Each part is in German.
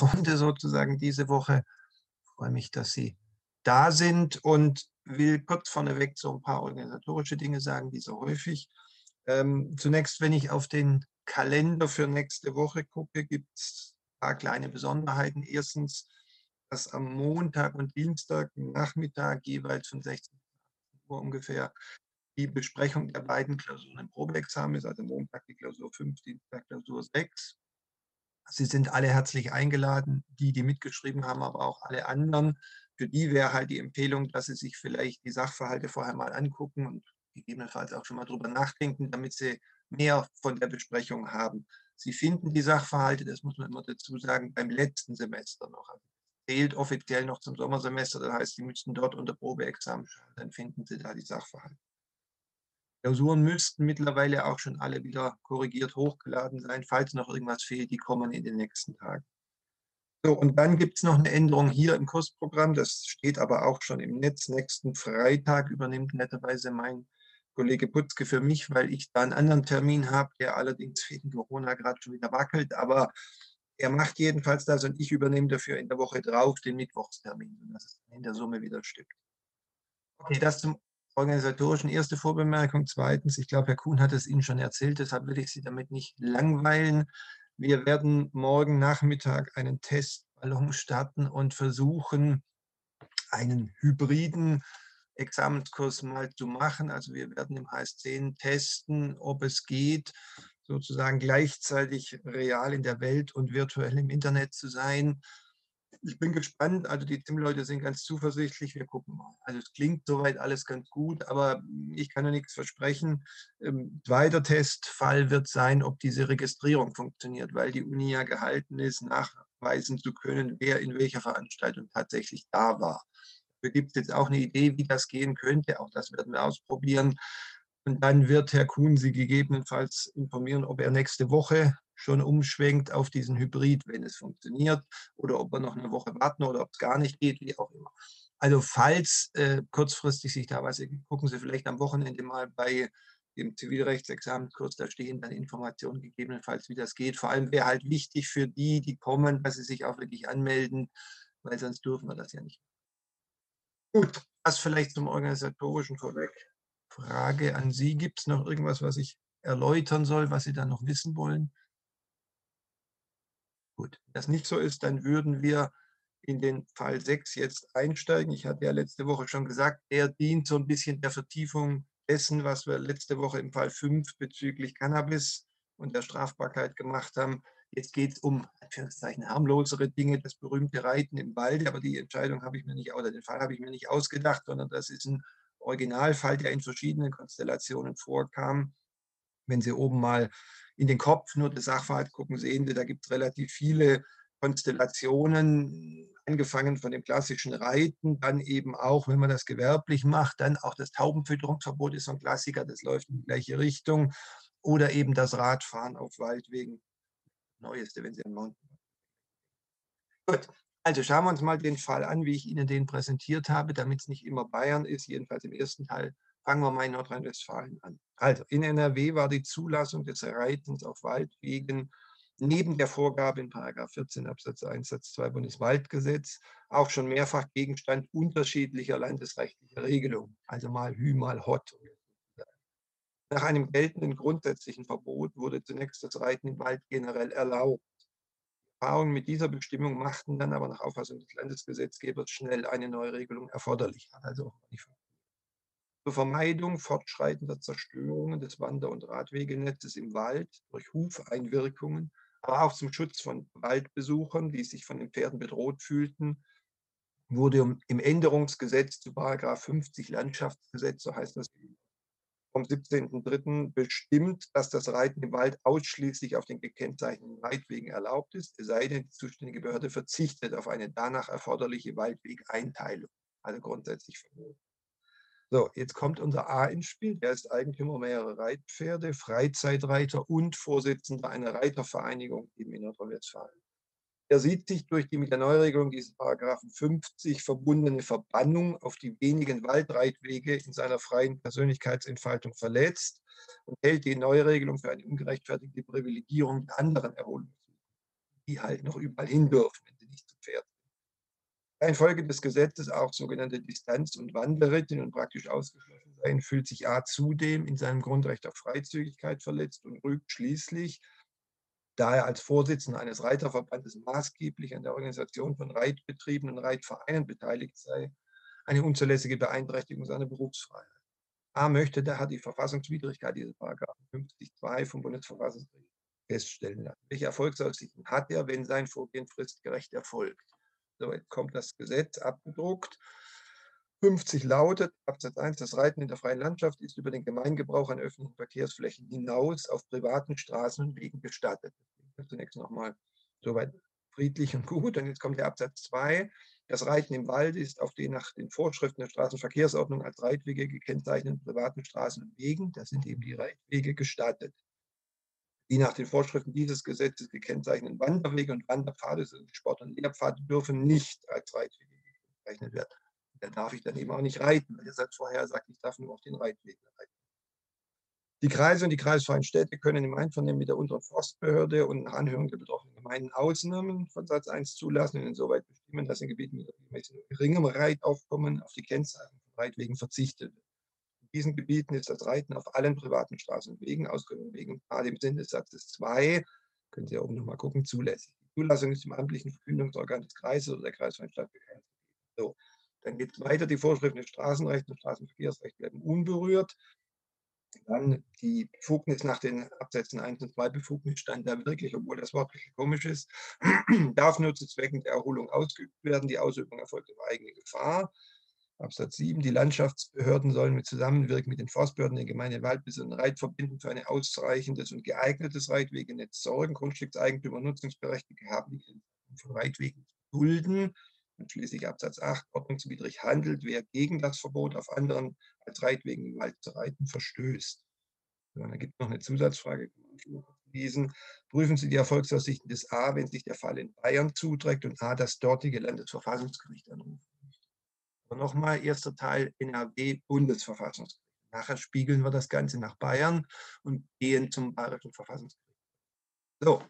Runde sozusagen diese Woche. Ich freue mich, dass Sie da sind und will kurz vorneweg so ein paar organisatorische Dinge sagen, wie so häufig. Ähm, zunächst, wenn ich auf den Kalender für nächste Woche gucke, gibt es ein paar kleine Besonderheiten. Erstens, dass am Montag und Dienstag Nachmittag jeweils von 16 Uhr ungefähr die Besprechung der beiden Klausuren im Probeexamen ist, also Montag die Klausur 5, Dienstag Klausur 6. Sie sind alle herzlich eingeladen, die, die mitgeschrieben haben, aber auch alle anderen. Für die wäre halt die Empfehlung, dass sie sich vielleicht die Sachverhalte vorher mal angucken und gegebenenfalls auch schon mal drüber nachdenken, damit sie mehr von der Besprechung haben. Sie finden die Sachverhalte, das muss man immer dazu sagen, beim letzten Semester noch. Also zählt offiziell noch zum Sommersemester, das heißt, Sie müssten dort unter Probeexamen schauen, dann finden Sie da die Sachverhalte. Klausuren müssten mittlerweile auch schon alle wieder korrigiert hochgeladen sein. Falls noch irgendwas fehlt, die kommen in den nächsten Tagen. So, und dann gibt es noch eine Änderung hier im Kursprogramm. Das steht aber auch schon im Netz. Nächsten Freitag übernimmt netterweise mein Kollege Putzke für mich, weil ich da einen anderen Termin habe, der allerdings wegen Corona gerade schon wieder wackelt. Aber er macht jedenfalls das und ich übernehme dafür in der Woche drauf den Mittwochstermin, sodass es in der Summe wieder stimmt. Okay, das zum organisatorischen erste Vorbemerkung. Zweitens, ich glaube, Herr Kuhn hat es Ihnen schon erzählt, deshalb will ich Sie damit nicht langweilen. Wir werden morgen Nachmittag einen Testballon starten und versuchen, einen hybriden Examenskurs mal zu machen. Also wir werden im HS10 testen, ob es geht, sozusagen gleichzeitig real in der Welt und virtuell im Internet zu sein ich bin gespannt. Also die Tim-Leute sind ganz zuversichtlich. Wir gucken mal. Also es klingt soweit alles ganz gut, aber ich kann noch nichts versprechen. Ähm, zweiter Testfall wird sein, ob diese Registrierung funktioniert, weil die Uni ja gehalten ist, nachweisen zu können, wer in welcher Veranstaltung tatsächlich da war. Da gibt es jetzt auch eine Idee, wie das gehen könnte. Auch das werden wir ausprobieren. Und dann wird Herr Kuhn Sie gegebenenfalls informieren, ob er nächste Woche schon umschwenkt auf diesen Hybrid, wenn es funktioniert, oder ob wir noch eine Woche warten oder ob es gar nicht geht, wie auch immer. Also falls äh, kurzfristig sich da was gucken Sie vielleicht am Wochenende mal bei dem Zivilrechtsexamenkurs, da stehen dann Informationen gegebenenfalls, wie das geht. Vor allem wäre halt wichtig für die, die kommen, dass sie sich auch wirklich anmelden, weil sonst dürfen wir das ja nicht. Gut, das vielleicht zum organisatorischen vorweg. Frage an Sie, gibt es noch irgendwas, was ich erläutern soll, was Sie dann noch wissen wollen? Gut, wenn das nicht so ist, dann würden wir in den Fall 6 jetzt einsteigen. Ich hatte ja letzte Woche schon gesagt, er dient so ein bisschen der Vertiefung dessen, was wir letzte Woche im Fall 5 bezüglich Cannabis und der Strafbarkeit gemacht haben. Jetzt geht es um harmlosere Dinge, das berühmte Reiten im Wald, aber die Entscheidung habe ich mir nicht, oder den Fall habe ich mir nicht ausgedacht, sondern das ist ein Originalfall, der in verschiedenen Konstellationen vorkam. Wenn Sie oben mal in den Kopf nur des Sachverhalts gucken, sehen Sie, da gibt es relativ viele Konstellationen, angefangen von dem klassischen Reiten, dann eben auch, wenn man das gewerblich macht, dann auch das Taubenfütterungsverbot ist so ein Klassiker, das läuft in die gleiche Richtung, oder eben das Radfahren auf Waldwegen, neueste, wenn Sie ein Mountain. Gut, also schauen wir uns mal den Fall an, wie ich Ihnen den präsentiert habe, damit es nicht immer Bayern ist, jedenfalls im ersten Teil Fangen wir mal in Nordrhein-Westfalen an. Also in NRW war die Zulassung des Reitens auf Waldwegen neben der Vorgabe in 14 Absatz 1 Satz 2 Bundeswaldgesetz auch schon mehrfach Gegenstand unterschiedlicher landesrechtlicher Regelungen, also mal Hü, mal Hot. Nach einem geltenden grundsätzlichen Verbot wurde zunächst das Reiten im Wald generell erlaubt. Erfahrungen mit dieser Bestimmung machten dann aber nach Auffassung des Landesgesetzgebers schnell eine Neuregelung erforderlich. Also zur Vermeidung fortschreitender Zerstörungen des Wander- und Radwegenetzes im Wald durch Hufeinwirkungen, aber auch zum Schutz von Waldbesuchern, die sich von den Pferden bedroht fühlten, wurde im Änderungsgesetz zu 50 Landschaftsgesetz, so heißt das vom 17.03. bestimmt, dass das Reiten im Wald ausschließlich auf den gekennzeichneten Reitwegen erlaubt ist, es sei denn, die zuständige Behörde verzichtet auf eine danach erforderliche Waldwegeinteilung, also grundsätzlich verboten. So, jetzt kommt unser A ins Spiel. Der ist Eigentümer mehrerer Reitpferde, Freizeitreiter und Vorsitzender einer Reitervereinigung in Nordrhein-Westfalen. Er sieht sich durch die mit der Neuregelung dieses Paragraphen 50 verbundene Verbannung auf die wenigen Waldreitwege in seiner freien Persönlichkeitsentfaltung verletzt und hält die Neuregelung für eine ungerechtfertigte Privilegierung der anderen Erholungswege. die halt noch überall hin dürfen, wenn sie nicht zu Pferd sind. Folge des Gesetzes auch sogenannte Distanz- und Wanderritten und praktisch ausgeschlossen sein, fühlt sich A zudem in seinem Grundrecht auf Freizügigkeit verletzt und rügt schließlich, da er als Vorsitzender eines Reiterverbandes maßgeblich an der Organisation von Reitbetrieben und Reitvereinen beteiligt sei, eine unzulässige Beeinträchtigung seiner Berufsfreiheit. A möchte daher die Verfassungswidrigkeit dieses Paragraphen 50.2 vom Bundesverfassungsgericht feststellen lassen. Welche Erfolgsaussichten hat er, wenn sein Vorgehen fristgerecht erfolgt? So, jetzt kommt das Gesetz abgedruckt. 50 lautet, Absatz 1, das Reiten in der freien Landschaft ist über den Gemeingebrauch an öffentlichen Verkehrsflächen hinaus auf privaten Straßen und Wegen gestattet. Zunächst nochmal soweit friedlich und gut. Und jetzt kommt der Absatz 2. Das Reiten im Wald ist auf den nach den Vorschriften der Straßenverkehrsordnung als Reitwege gekennzeichneten privaten Straßen und Wegen, das sind eben die Reitwege, gestattet. Die nach den Vorschriften dieses Gesetzes gekennzeichneten Wanderwege und Wanderpfade, also Sport- und Lehrpfade, dürfen nicht als Reitwege gekennzeichnet werden. Da darf ich dann eben auch nicht reiten, weil der Satz vorher sagt, ich darf nur auf den Reitwegen reiten. Die Kreise und die kreisfreien Städte können im Einvernehmen mit der unteren Forstbehörde und nach Anhörung der betroffenen Gemeinden Ausnahmen von Satz 1 zulassen und insoweit bestimmen, dass in Gebieten mit geringem Reitaufkommen auf die Kennzeichnung von Reitwegen verzichtet wird. In diesen Gebieten ist das Reiten auf allen privaten Straßen und Wegen, ausgenommen wegen gerade im Sinne des Satzes 2, können Sie oben nochmal gucken, zulässig. Die Zulassung ist im amtlichen Verkündungsorgan des Kreises oder der kreisfreien Stadt bekannt. So, dann geht es weiter. Die Vorschriften des Straßenrechts und Straßenverkehrsrechts werden unberührt. Dann die Befugnis nach den Absätzen 1 und 2 Befugnis stand da wirklich, obwohl das Wort komisch ist, darf nur zu Zwecken der Erholung ausgeübt werden. Die Ausübung erfolgt auf eigene Gefahr. Absatz 7. Die Landschaftsbehörden sollen mit Zusammenwirken mit den Forstbehörden, den Gemeinde Waldbesitz und Reitverbänden für ein ausreichendes und geeignetes Reitwegenetz sorgen. Grundstückseigentümer und Nutzungsberechtigte haben die von Reitwegen dulden. Und schließlich Absatz 8, ordnungswidrig handelt, wer gegen das Verbot auf anderen als Reitwegen im Wald zu reiten verstößt. Und da gibt es noch eine Zusatzfrage. Prüfen Sie die Erfolgsaussichten des A, wenn sich der Fall in Bayern zuträgt und A das dortige Landesverfassungsgericht anrufen Aber nochmal, erster Teil NRW Bundesverfassungsgericht. Nachher spiegeln wir das Ganze nach Bayern und gehen zum Bayerischen Verfassungsgericht. So,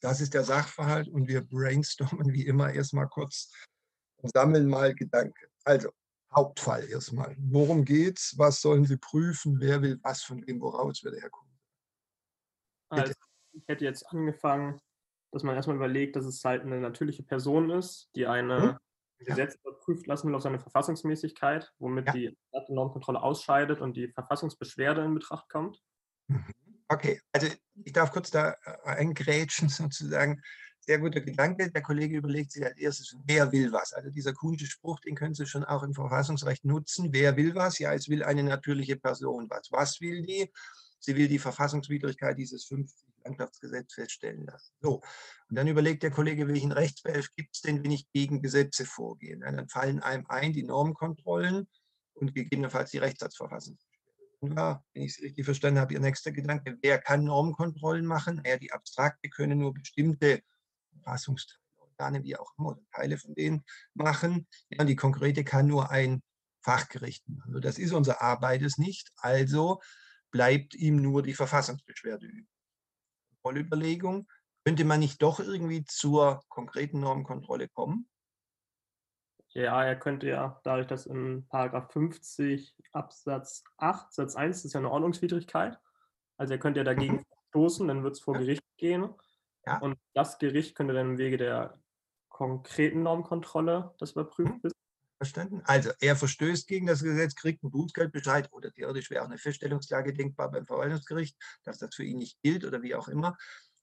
das ist der Sachverhalt und wir brainstormen wie immer erstmal kurz und sammeln mal Gedanken. Also, Hauptfall erstmal. Worum geht's? Was sollen Sie prüfen? Wer will was von dem, woraus wird er kommen? Also, ich hätte jetzt angefangen, dass man erstmal überlegt, dass es halt eine natürliche Person ist, die eine hm? Gesetz überprüft lassen will auf seine Verfassungsmäßigkeit, womit ja. die Normkontrolle ausscheidet und die Verfassungsbeschwerde in Betracht kommt. Mhm. Okay, also ich darf kurz da äh, eingrätschen sozusagen. Sehr guter Gedanke. Der Kollege überlegt sich als erstes, wer will was? Also dieser kuhnische Spruch, den können Sie schon auch im Verfassungsrecht nutzen. Wer will was? Ja, es will eine natürliche Person was. Was will die? Sie will die Verfassungswidrigkeit dieses 50 Landschaftsgesetz feststellen lassen. So, und dann überlegt der Kollege, welchen Rechtsbehelf gibt es denn, wenn ich gegen Gesetze vorgehe? Dann fallen einem ein die Normkontrollen und gegebenenfalls die Rechtssatzverfassung war, wenn ich es richtig verstanden habe, Ihr nächster Gedanke, wer kann Normkontrollen machen? Naja, die Abstrakte können nur bestimmte Verfassungsorgane, wie auch immer, Teile von denen machen. Ja, die konkrete kann nur ein Fachgericht machen. Also das ist unser A beides nicht. Also bleibt ihm nur die Verfassungsbeschwerde üben. Vollüberlegung, könnte man nicht doch irgendwie zur konkreten Normkontrolle kommen? Ja, er könnte ja, dadurch, dass in Paragraph 50 Absatz 8 Satz 1 das ist ja eine Ordnungswidrigkeit, also er könnte ja dagegen mhm. verstoßen, dann wird es vor ja. Gericht gehen. Ja. Und das Gericht könnte dann im Wege der konkreten Normkontrolle das überprüfen. Mhm. Verstanden? Also er verstößt gegen das Gesetz, kriegt einen Bußgeldbescheid oder theoretisch wäre auch eine Feststellungsklage denkbar beim Verwaltungsgericht, dass das für ihn nicht gilt oder wie auch immer.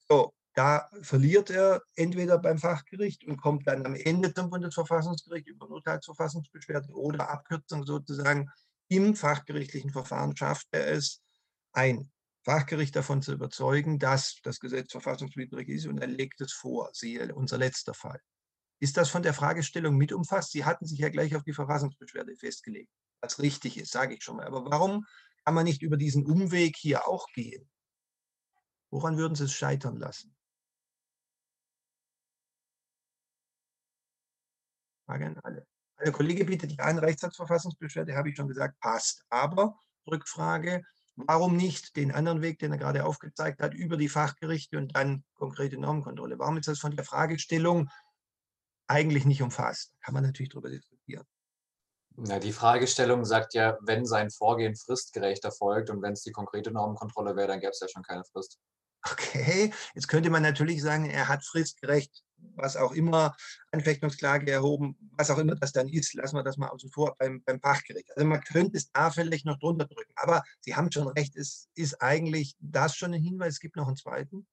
So, da verliert er entweder beim Fachgericht und kommt dann am Ende zum Bundesverfassungsgericht über Urteilsverfassungsbeschwerde oder Abkürzung sozusagen im fachgerichtlichen Verfahren schafft er es, ein Fachgericht davon zu überzeugen, dass das Gesetz verfassungswidrig ist und er legt es vor, siehe unser letzter Fall. Ist das von der Fragestellung mit umfasst? Sie hatten sich ja gleich auf die Verfassungsbeschwerde festgelegt, was richtig ist, sage ich schon mal. Aber warum kann man nicht über diesen Umweg hier auch gehen? Woran würden Sie es scheitern lassen? Frage an alle. Der Kollege bietet ja an, Rechtssatzverfassungsbeschwerde, habe ich schon gesagt, passt. Aber, Rückfrage, Warum nicht den anderen Weg, den er gerade aufgezeigt hat, über die Fachgerichte und dann konkrete Normenkontrolle? Warum ist das von der Fragestellung eigentlich nicht umfasst? Kann man natürlich darüber diskutieren. Ja, die Fragestellung sagt ja, wenn sein Vorgehen fristgerecht erfolgt und wenn es die konkrete Normenkontrolle wäre, dann gäbe es ja schon keine Frist. Okay, jetzt könnte man natürlich sagen, er hat fristgerecht, was auch immer, Anfechtungsklage erhoben, was auch immer das dann ist, lassen wir das mal außen vor beim, beim Fachgericht. Also man könnte es da vielleicht noch drunter drücken. Aber Sie haben schon recht, es ist eigentlich das schon ein Hinweis. Es gibt noch einen zweiten.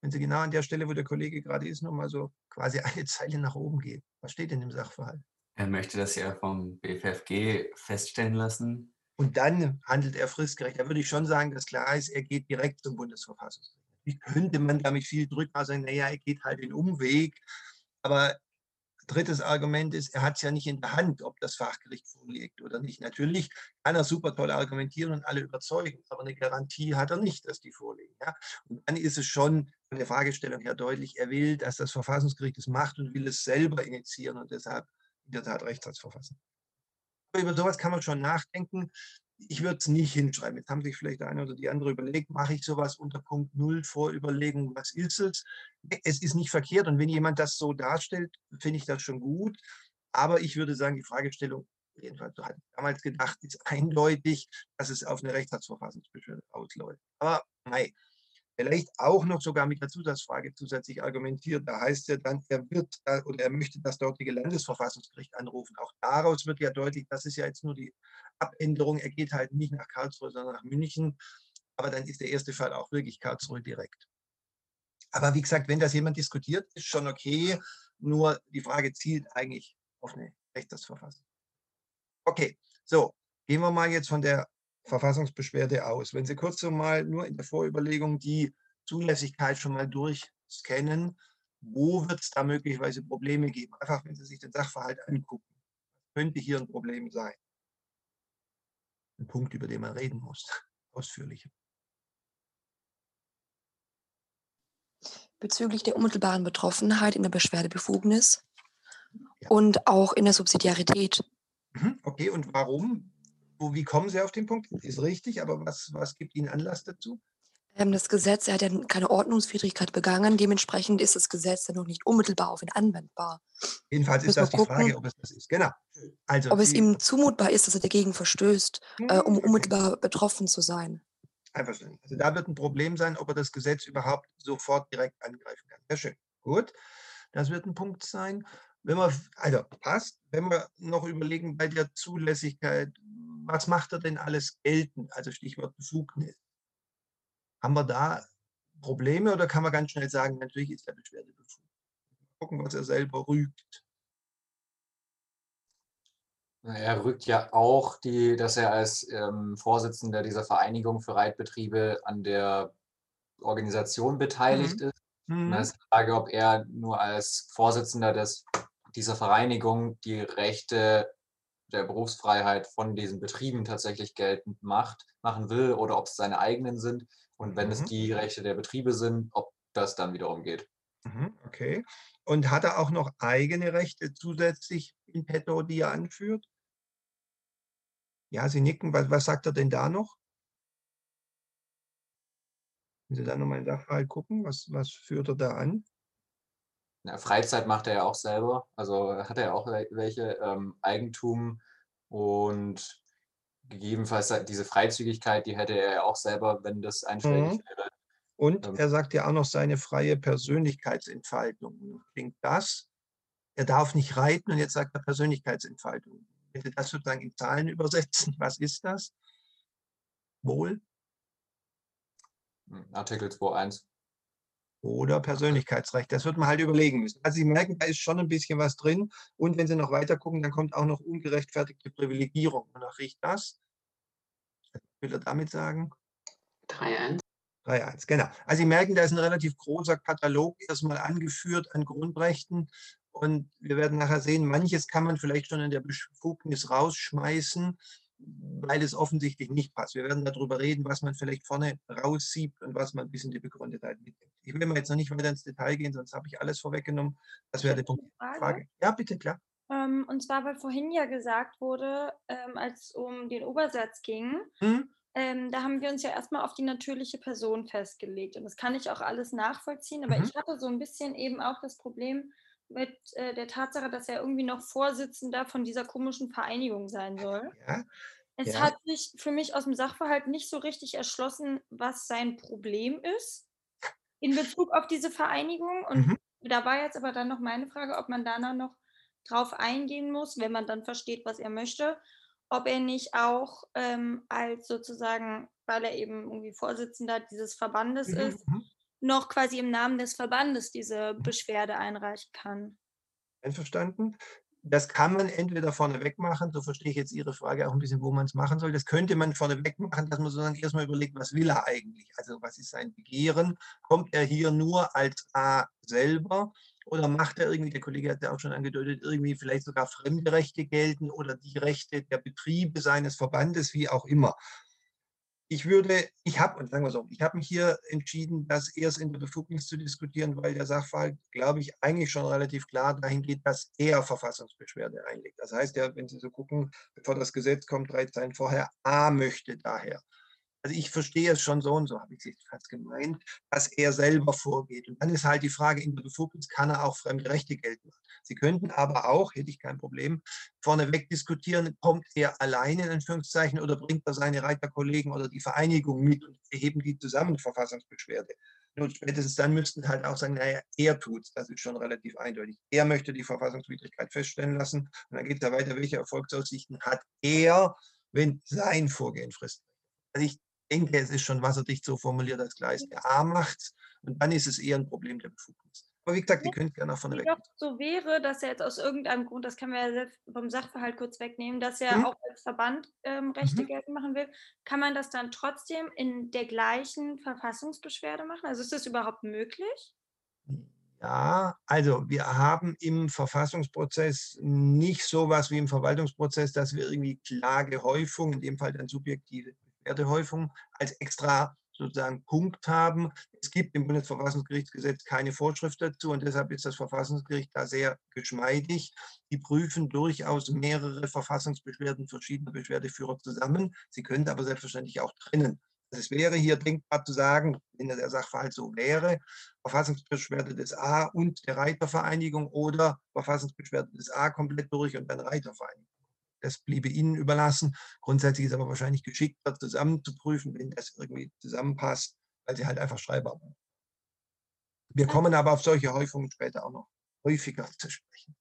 Wenn Sie genau an der Stelle, wo der Kollege gerade ist, nochmal so quasi eine Zeile nach oben gehen. Was steht in dem Sachverhalt? Er möchte das ja vom BFFG feststellen lassen. Und dann handelt er fristgerecht. Da würde ich schon sagen, dass klar ist, er geht direkt zum Bundesverfassungsgericht. Wie könnte man damit viel drücken? sagen, naja, er geht halt den Umweg. Aber drittes Argument ist, er hat es ja nicht in der Hand, ob das Fachgericht vorliegt oder nicht. Natürlich kann er super toll argumentieren und alle überzeugen, aber eine Garantie hat er nicht, dass die vorliegen. Ja? Und dann ist es schon von der Fragestellung her deutlich, er will, dass das Verfassungsgericht es macht und will es selber initiieren und deshalb in der Tat Rechtssatz über sowas kann man schon nachdenken ich würde es nicht hinschreiben. Jetzt haben sich vielleicht der eine oder die andere überlegt, mache ich sowas unter Punkt Null vor Überlegung, was ist es? Es ist nicht verkehrt und wenn jemand das so darstellt, finde ich das schon gut. Aber ich würde sagen, die Fragestellung, jedenfalls so hatte ich damals gedacht, ist eindeutig, dass es auf eine Rechtssatzverfassungsbeschwerde ausläuft. Aber nein, vielleicht auch noch sogar mit der Zusatzfrage zusätzlich argumentiert. Da heißt ja dann, er wird oder er möchte das dortige Landesverfassungsgericht anrufen. Auch daraus wird ja deutlich, das ist ja jetzt nur die Abänderung. Er geht halt nicht nach Karlsruhe, sondern nach München. Aber dann ist der erste Fall auch wirklich Karlsruhe direkt. Aber wie gesagt, wenn das jemand diskutiert, ist schon okay. Nur die Frage zielt eigentlich auf eine Rechtsverfassung. Okay, so, gehen wir mal jetzt von der Verfassungsbeschwerde aus. Wenn Sie kurz mal nur in der Vorüberlegung die Zulässigkeit schon mal durchscannen, wo wird es da möglicherweise Probleme geben? Einfach, wenn Sie sich den Sachverhalt angucken. Könnte hier ein Problem sein? Ein Punkt, über den man reden muss, ausführlicher. Bezüglich der unmittelbaren Betroffenheit in der Beschwerdebefugnis ja. und auch in der Subsidiarität. Mhm, okay, und warum? wie kommen Sie auf den Punkt? Ist richtig, aber was, was gibt Ihnen Anlass dazu? Ähm, das Gesetz, er hat ja keine Ordnungswidrigkeit begangen, dementsprechend ist das Gesetz dann noch nicht unmittelbar auf ihn anwendbar. Jedenfalls ist das die gucken, Frage, ob es das ist. Genau. Also ob es ihm zumutbar ist, dass er dagegen verstößt, äh, um unmittelbar betroffen zu sein. Einverstanden. Also da wird ein Problem sein, ob er das Gesetz überhaupt sofort direkt angreifen kann. Sehr schön. Gut. Das wird ein Punkt sein. Wenn wir, also passt, wenn wir noch überlegen bei der Zulässigkeit, was macht er denn alles geltend? Also Stichwort Befugnis. Haben wir da Probleme oder kann man ganz schnell sagen, natürlich ist der Beschwerde befugt? Gucken, was er selber rügt. Er rügt ja auch, die, dass er als ähm, Vorsitzender dieser Vereinigung für Reitbetriebe an der Organisation beteiligt mhm. ist. Mhm. Da ist die Frage, ob er nur als Vorsitzender des, dieser Vereinigung die Rechte der Berufsfreiheit von diesen Betrieben tatsächlich geltend macht, machen will oder ob es seine eigenen sind und wenn mhm. es die Rechte der Betriebe sind, ob das dann wiederum geht. Mhm, okay. Und hat er auch noch eigene Rechte zusätzlich in petto, die er anführt? Ja, Sie nicken. Was, was sagt er denn da noch? Wenn Sie da nochmal in den Sachverhalt gucken, was, was führt er da an? Ja, Freizeit macht er ja auch selber, also hat er auch welche ähm, Eigentum und gegebenenfalls diese Freizügigkeit, die hätte er ja auch selber, wenn das einschlägig mhm. wäre. Und ähm, er sagt ja auch noch seine freie Persönlichkeitsentfaltung. Klingt das? Er darf nicht reiten und jetzt sagt er Persönlichkeitsentfaltung. Sie das sozusagen in Zahlen übersetzen, was ist das? Wohl? Hm, Artikel 2.1 oder Persönlichkeitsrecht. Das wird man halt überlegen müssen. Also Sie merken, da ist schon ein bisschen was drin. Und wenn Sie noch weiter gucken, dann kommt auch noch ungerechtfertigte Privilegierung. Wonach riecht das? Was will er damit sagen? 3.1. 3.1, genau. Also Sie merken, da ist ein relativ großer Katalog erstmal angeführt an Grundrechten. Und wir werden nachher sehen, manches kann man vielleicht schon in der Befugnis rausschmeißen weil es offensichtlich nicht passt. Wir werden darüber reden, was man vielleicht vorne raussiebt und was man bis in die Begründetheit mitnimmt. Ich will mal jetzt noch nicht weiter ins Detail gehen, sonst habe ich alles vorweggenommen. Das wäre die Frage. Frage. Ja, bitte, klar. Ähm, und zwar, weil vorhin ja gesagt wurde, ähm, als es um den Obersatz ging, hm? ähm, da haben wir uns ja erstmal auf die natürliche Person festgelegt. Und das kann ich auch alles nachvollziehen. Aber Mhm. ich hatte so ein bisschen eben auch das Problem mit äh, der Tatsache, dass er irgendwie noch Vorsitzender von dieser komischen Vereinigung sein soll. Ja, Es Ja. hat sich für mich aus dem Sachverhalt nicht so richtig erschlossen, was sein Problem ist in Bezug auf diese Vereinigung. Und Mhm. da war jetzt aber dann noch meine Frage, ob man danach noch drauf eingehen muss, wenn man dann versteht, was er möchte, ob er nicht auch ähm, als sozusagen, weil er eben irgendwie Vorsitzender dieses Verbandes Mhm, ist, mhm. Noch quasi im Namen des Verbandes diese Beschwerde einreichen kann. Einverstanden? Das kann man entweder vorneweg machen, so verstehe ich jetzt Ihre Frage auch ein bisschen, wo man es machen soll. Das könnte man vorneweg machen, dass man sozusagen erstmal überlegt, was will er eigentlich? Also was ist sein Begehren? Kommt er hier nur als A selber oder macht er irgendwie, der Kollege hat ja auch schon angedeutet, irgendwie vielleicht sogar fremde Rechte gelten oder die Rechte der Betriebe seines Verbandes, wie auch immer. Ich würde, ich habe, sagen wir so, ich habe mich hier entschieden, das erst in der Befugnis zu diskutieren, weil der Sachverhalt, glaube ich, eigentlich schon relativ klar dahin geht, dass er Verfassungsbeschwerde einlegt. Das heißt ja, wenn Sie so gucken, bevor das Gesetz kommt, drei Zeilen vorher, A möchte daher. Also ich verstehe es schon so und so, habe ich es fast gemeint, dass er selber vorgeht. Und dann ist halt die Frage, in der Befugnis kann er auch fremde Rechte gelten lassen. Sie könnten aber auch, hätte ich kein Problem, vorneweg diskutieren, kommt er alleine in Anführungszeichen oder bringt er seine Reiterkollegen oder die Vereinigung mit und wir heben die zusammen Verfassungsbeschwerde. Nur spätestens dann müssten halt auch sagen, naja, er tut Das ist schon relativ eindeutig. Er möchte die Verfassungswidrigkeit feststellen lassen. Und dann geht es da weiter, welche Erfolgsaussichten hat er, wenn sein Vorgehen frisst. Also ich denke, es ist schon wasserdicht so formuliert als Gleis. Der A macht und dann ist es eher ein Problem der Befugnis. Aber wie gesagt, die können gerne auch Wie vorneweg. doch so wäre, dass er jetzt aus irgendeinem Grund, das können wir ja selbst vom Sachverhalt kurz wegnehmen, dass er Mhm. auch als Verband ähm, Rechte Mhm. geltend machen will, kann man das dann trotzdem in der gleichen Verfassungsbeschwerde machen? Also ist das überhaupt möglich? Ja, also wir haben im Verfassungsprozess nicht sowas wie im Verwaltungsprozess, dass wir irgendwie Klagehäufung, in dem Fall dann subjektive Beschwerdehäufung, als extra sozusagen Punkt haben. Es gibt im Bundesverfassungsgerichtsgesetz keine Vorschrift dazu und deshalb ist das Verfassungsgericht da sehr geschmeidig. Die prüfen durchaus mehrere Verfassungsbeschwerden verschiedener Beschwerdeführer zusammen. Sie können aber selbstverständlich auch trennen. Also es wäre hier denkbar zu sagen, wenn der Sachverhalt so wäre, Verfassungsbeschwerde des A und der Reitervereinigung oder Verfassungsbeschwerde des A komplett durch und dann Reitervereinigung. Das bliebe Ihnen überlassen. Grundsätzlich ist aber wahrscheinlich geschickter zusammen zu prüfen, wenn das irgendwie zusammenpasst, weil sie halt einfach schreibbar waren. Wir kommen aber auf solche Häufungen später auch noch häufiger zu sprechen.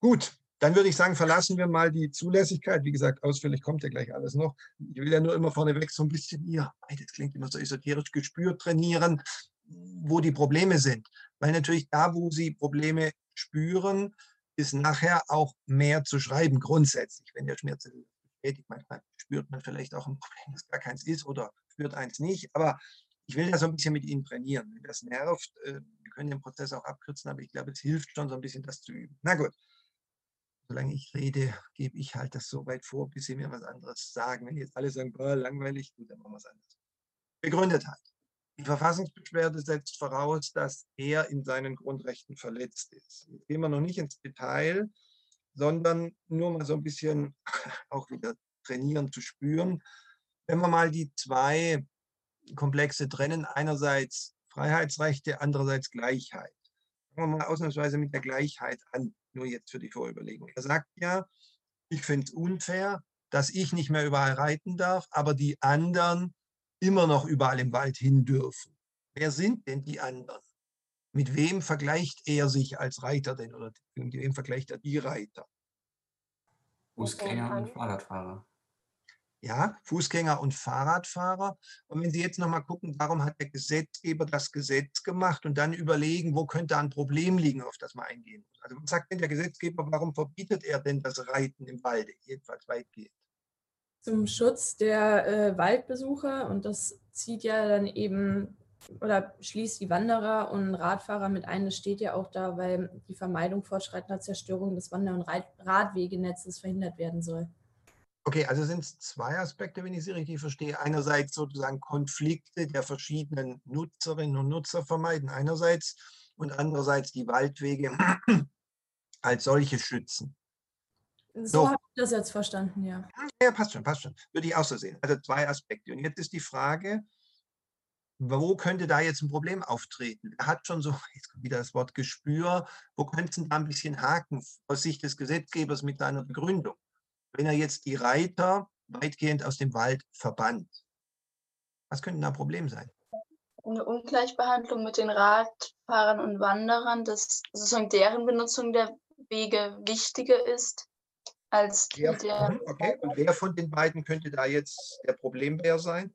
Gut, dann würde ich sagen, verlassen wir mal die Zulässigkeit. Wie gesagt, ausführlich kommt ja gleich alles noch. Ich will ja nur immer vorneweg so ein bisschen hier, das klingt immer so esoterisch, Gespür trainieren, wo die Probleme sind. Weil natürlich da, wo Sie Probleme spüren, ist nachher auch mehr zu schreiben, grundsätzlich. Wenn der Schmerz bestätigt, manchmal spürt man vielleicht auch ein Problem, das gar keins ist oder spürt eins nicht. Aber ich will das so ein bisschen mit Ihnen trainieren. Wenn das nervt, äh, wir können den Prozess auch abkürzen, aber ich glaube, es hilft schon so ein bisschen, das zu üben. Na gut solange ich rede, gebe ich halt das so weit vor, bis Sie mir was anderes sagen. Wenn jetzt alle sagen, boah, langweilig, gut, dann machen wir es anders. Begründetheit. Die Verfassungsbeschwerde setzt voraus, dass er in seinen Grundrechten verletzt ist. Jetzt gehen wir noch nicht ins Detail, sondern nur mal so ein bisschen auch wieder trainieren zu spüren. Wenn wir mal die zwei Komplexe trennen, einerseits Freiheitsrechte, andererseits Gleichheit. Fangen wir mal ausnahmsweise mit der Gleichheit an, nur jetzt für die Vorüberlegung. Er sagt ja, ich finde es unfair, dass ich nicht mehr überall reiten darf, aber die anderen immer noch überall im Wald hin dürfen. Wer sind denn die anderen? Mit wem vergleicht er sich als Reiter denn oder mit wem vergleicht er die Reiter? Fußgänger und Fahrradfahrer. Ja, Fußgänger und Fahrradfahrer. Und wenn Sie jetzt nochmal gucken, warum hat der Gesetzgeber das Gesetz gemacht und dann überlegen, wo könnte ein Problem liegen, auf das man eingehen muss. Also was sagt denn der Gesetzgeber, warum verbietet er denn das Reiten im Walde, jedenfalls weitgehend? Zum Schutz der äh, Waldbesucher und das zieht ja dann eben oder schließt die Wanderer und Radfahrer mit ein. Das steht ja auch da, weil die Vermeidung fortschreitender Zerstörung des Wander- und Rad Radwegenetzes verhindert werden soll. Okay, also sind es zwei Aspekte, wenn ich Sie richtig verstehe. Einerseits sozusagen Konflikte der verschiedenen Nutzerinnen und Nutzer vermeiden, einerseits, und andererseits die Waldwege als solche schützen. So So. habe ich das jetzt verstanden, ja. Ja, passt schon, passt schon. Würde ich auch so sehen. Also zwei Aspekte. Und jetzt ist die Frage, wo könnte da jetzt ein Problem auftreten? Er hat schon so, jetzt kommt wieder das Wort Gespür, wo könnte es denn da ein bisschen haken aus Sicht des Gesetzgebers mit seiner Begründung? Wenn er jetzt die Reiter weitgehend aus dem Wald verbannt, was könnte da ein Problem sein? eine Ungleichbehandlung mit den Radfahrern und Wanderern, dass sozusagen deren Benutzung der Wege wichtiger ist als Wer, der, okay, und wer von den beiden könnte da jetzt der Problembär sein?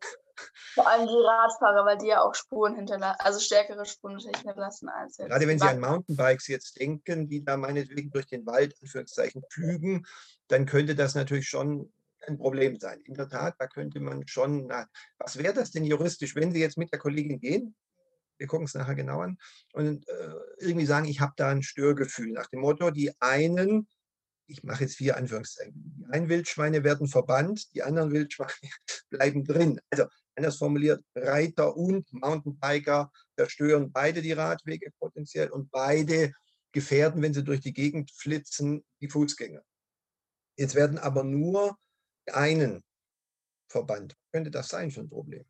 vor allem die Radfahrer, weil die ja auch Spuren hinterlassen, also stärkere Spuren hinterlassen als jetzt Gerade wenn Sie an. Mountainbikes jetzt denken, die da meinetwegen durch den Wald Anführungszeichen pflügen, dann könnte das natürlich schon ein Problem sein. In der Tat, da könnte man schon, na, was wäre das denn juristisch, wenn Sie jetzt mit der Kollegin gehen, wir gucken es nachher genau an, und äh, irgendwie sagen, ich habe da ein Störgefühl nach dem Motto, die einen, ich mache jetzt vier Anführungszeichen, die einen Wildschweine werden verbannt, die anderen Wildschweine bleiben drin. Also anders formuliert, Reiter und Mountainbiker zerstören beide die Radwege potenziell und beide gefährden, wenn sie durch die Gegend flitzen, die Fußgänger. Jetzt werden aber nur die einen verbannt. Könnte das sein für ein Problem?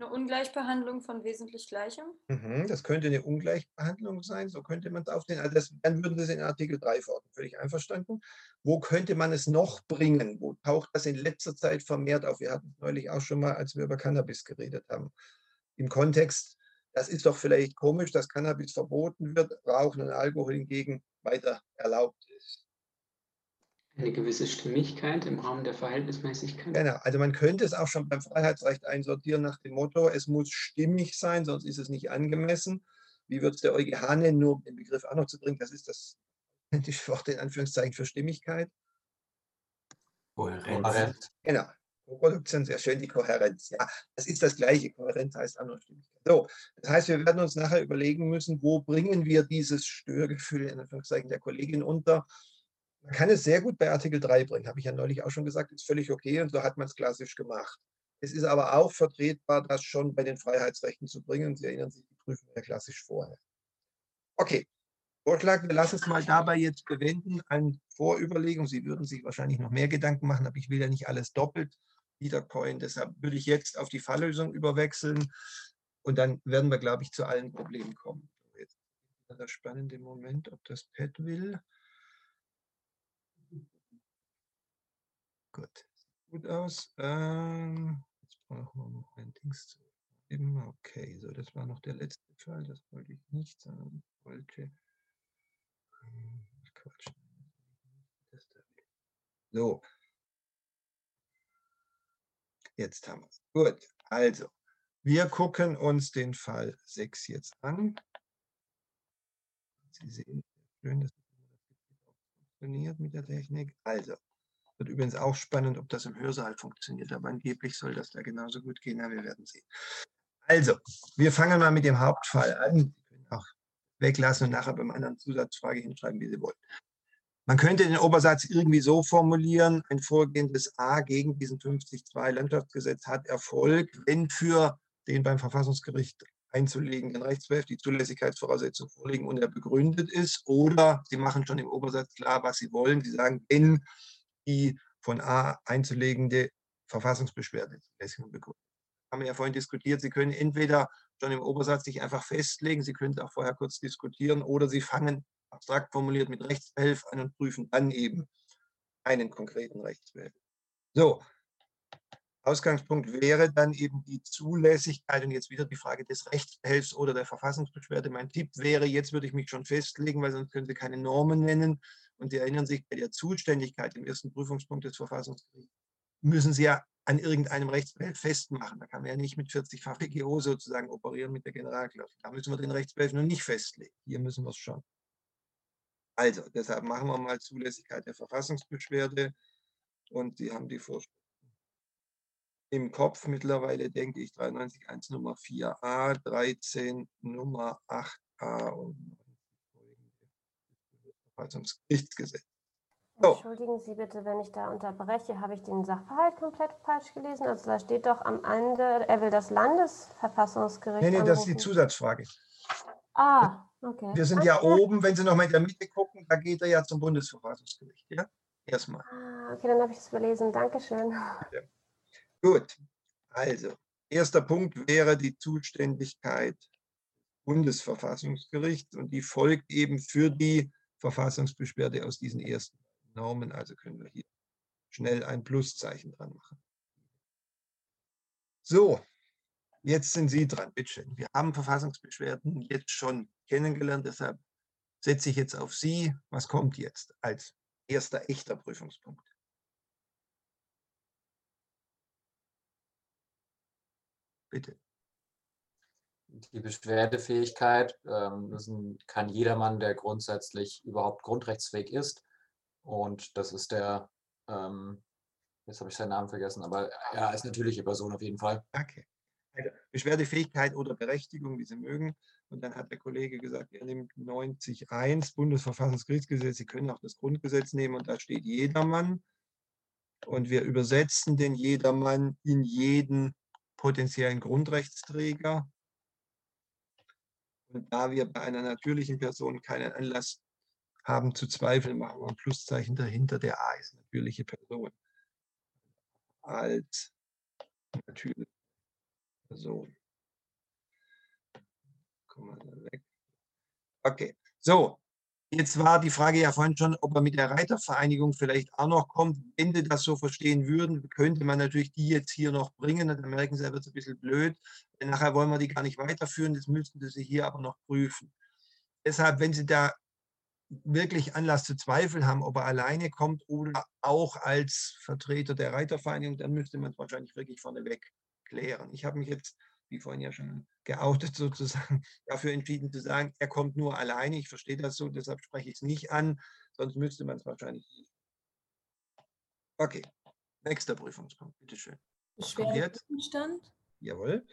Eine Ungleichbehandlung von wesentlich Gleichem? Mhm, das könnte eine Ungleichbehandlung sein, so könnte man es aufnehmen. Also das, dann würden Sie in Artikel 3 verordnen, völlig einverstanden. Wo könnte man es noch bringen? Wo taucht das in letzter Zeit vermehrt auf? Wir hatten es neulich auch schon mal, als wir über Cannabis geredet haben. Im Kontext, das ist doch vielleicht komisch, dass Cannabis verboten wird, Rauchen und Alkohol hingegen weiter erlaubt. Eine gewisse Stimmigkeit im Rahmen der Verhältnismäßigkeit. Genau, also man könnte es auch schon beim Freiheitsrecht einsortieren nach dem Motto, es muss stimmig sein, sonst ist es nicht angemessen. Wie wird es der EuGH nennen, nur um den Begriff auch noch zu bringen, das ist das authentische Wort in Anführungszeichen für Stimmigkeit. Kohärenz. Genau, Produktion, sehr schön, die Kohärenz. Ja, das ist das Gleiche, Kohärenz heißt auch nur Stimmigkeit. So, das heißt, wir werden uns nachher überlegen müssen, wo bringen wir dieses Störgefühl in Anführungszeichen der Kollegin unter. Man kann es sehr gut bei Artikel 3 bringen, habe ich ja neulich auch schon gesagt, ist völlig okay und so hat man es klassisch gemacht. Es ist aber auch vertretbar, das schon bei den Freiheitsrechten zu bringen. Sie erinnern sich, die prüfen wir klassisch vorher. Okay, Vorschlag, wir lassen es mal dabei jetzt bewenden an Vorüberlegung. Sie würden sich wahrscheinlich noch mehr Gedanken machen, aber ich will ja nicht alles doppelt wiedercoin. Deshalb würde ich jetzt auf die Falllösung überwechseln und dann werden wir, glaube ich, zu allen Problemen kommen. Jetzt ist der spannende Moment, ob das Pad will. Gut, gut aus. Ähm, jetzt brauchen wir noch ein Dings zu geben. Okay, so, das war noch der letzte Fall. Das wollte ich nicht, sondern wollte. ähm, Quatsch. So. Jetzt haben wir es. Gut, also, wir gucken uns den Fall 6 jetzt an. Sie sehen, schön, dass das funktioniert mit der Technik. Also, wird übrigens auch spannend, ob das im Hörsaal funktioniert, aber angeblich soll das da genauso gut gehen. Ja, wir werden sehen. Also, wir fangen mal mit dem Hauptfall an. Sie können auch weglassen und nachher beim anderen Zusatzfrage hinschreiben, wie Sie wollen. Man könnte den Obersatz irgendwie so formulieren, ein Vorgehen des A gegen diesen 50.2 Landschaftsgesetz hat Erfolg, wenn für den beim Verfassungsgericht einzulegenden Rechtsbehelf die Zulässigkeitsvoraussetzungen vorliegen und er begründet ist. Oder Sie machen schon im Obersatz klar, was Sie wollen. Sie sagen, wenn die von A einzulegende Verfassungsbeschwerde zulässig und begründet. Haben wir ja vorhin diskutiert. Sie können entweder schon im Obersatz sich einfach festlegen, Sie können es auch vorher kurz diskutieren, oder Sie fangen abstrakt formuliert mit Rechtsbehelf an und prüfen dann eben einen konkreten Rechtsbehelf. So, Ausgangspunkt wäre dann eben die Zulässigkeit und jetzt wieder die Frage des Rechtsbehelfs oder der Verfassungsbeschwerde. Mein Tipp wäre, jetzt würde ich mich schon festlegen, weil sonst können Sie keine Normen nennen. Und Sie erinnern sich, bei der Zuständigkeit im ersten Prüfungspunkt des Verfassungsgerichts müssen Sie ja an irgendeinem Rechtsbehelf festmachen. Da kann man ja nicht mit 40-fach GO sozusagen operieren mit der Generalklausel. Da müssen wir den Rechtsbehelf noch nicht festlegen. Hier müssen wir es schon. Also, deshalb machen wir mal Zulässigkeit der Verfassungsbeschwerde und Sie haben die Vorschrift im Kopf mittlerweile, denke ich, 93.1 Nummer 4a, 13 Nummer 8a und Verfassungsgerichtsgesetz. So. Entschuldigen Sie bitte, wenn ich da unterbreche, habe ich den Sachverhalt komplett falsch gelesen? Also da steht doch am Ende, er will das Landesverfassungsgericht Nee, nee, das ist die. Zusatzfrage. Ah, okay. Wir sind ja Okay. oben, wenn Sie noch mal in der Mitte gucken, da geht er ja zum Bundesverfassungsgericht. Ja? Erstmal. Ah, okay, dann habe ich es überlesen. Dankeschön. Ja. Gut, also erster Punkt wäre die Zuständigkeit des Bundesverfassungsgerichts und die folgt eben für die Verfassungsbeschwerde aus diesen ersten Normen. Also können wir hier schnell ein Pluszeichen dran machen. So, jetzt sind Sie dran, bitteschön. Wir haben Verfassungsbeschwerden jetzt schon kennengelernt, deshalb setze ich jetzt auf Sie. Was kommt jetzt als erster echter Prüfungspunkt? Bitte. Die Beschwerdefähigkeit ähm, das kann jedermann, der grundsätzlich überhaupt grundrechtsfähig ist. Und das ist der, ähm, jetzt habe ich seinen Namen vergessen, aber er ist natürliche Person auf jeden Fall. Okay. Also Beschwerdefähigkeit oder Berechtigung, wie Sie mögen. Und dann hat der Kollege gesagt, er nimmt 90.1 Bundesverfassungsgerichtsgesetz. Sie können auch das Grundgesetz nehmen und da steht jedermann. Und wir übersetzen den jedermann in jeden potenziellen Grundrechtsträger. Und da wir bei einer natürlichen Person keinen Anlass haben zu zweifeln, machen wir ein Pluszeichen dahinter. Der A ist natürliche Person. Als natürliche Person. Okay, so. Jetzt war die Frage ja vorhin schon, ob er mit der Reitervereinigung vielleicht auch noch kommt. Wenn Sie das so verstehen würden, könnte man natürlich die jetzt hier noch bringen. Dann merken Sie, er wird ein bisschen blöd. Nachher wollen wir die gar nicht weiterführen. Das müssten Sie hier aber noch prüfen. Deshalb, wenn Sie da wirklich Anlass zu Zweifel haben, ob er alleine kommt oder auch als Vertreter der Reitervereinigung, dann müsste man es wahrscheinlich wirklich vorneweg klären. Ich habe mich jetzt wie vorhin ja schon geoutet, sozusagen dafür entschieden zu sagen, er kommt nur alleine. Ich verstehe das so, deshalb spreche ich es nicht an, sonst müsste man es wahrscheinlich. Okay, nächster Prüfungspunkt, bitteschön. Beschwerdegegenstand? Jawohl.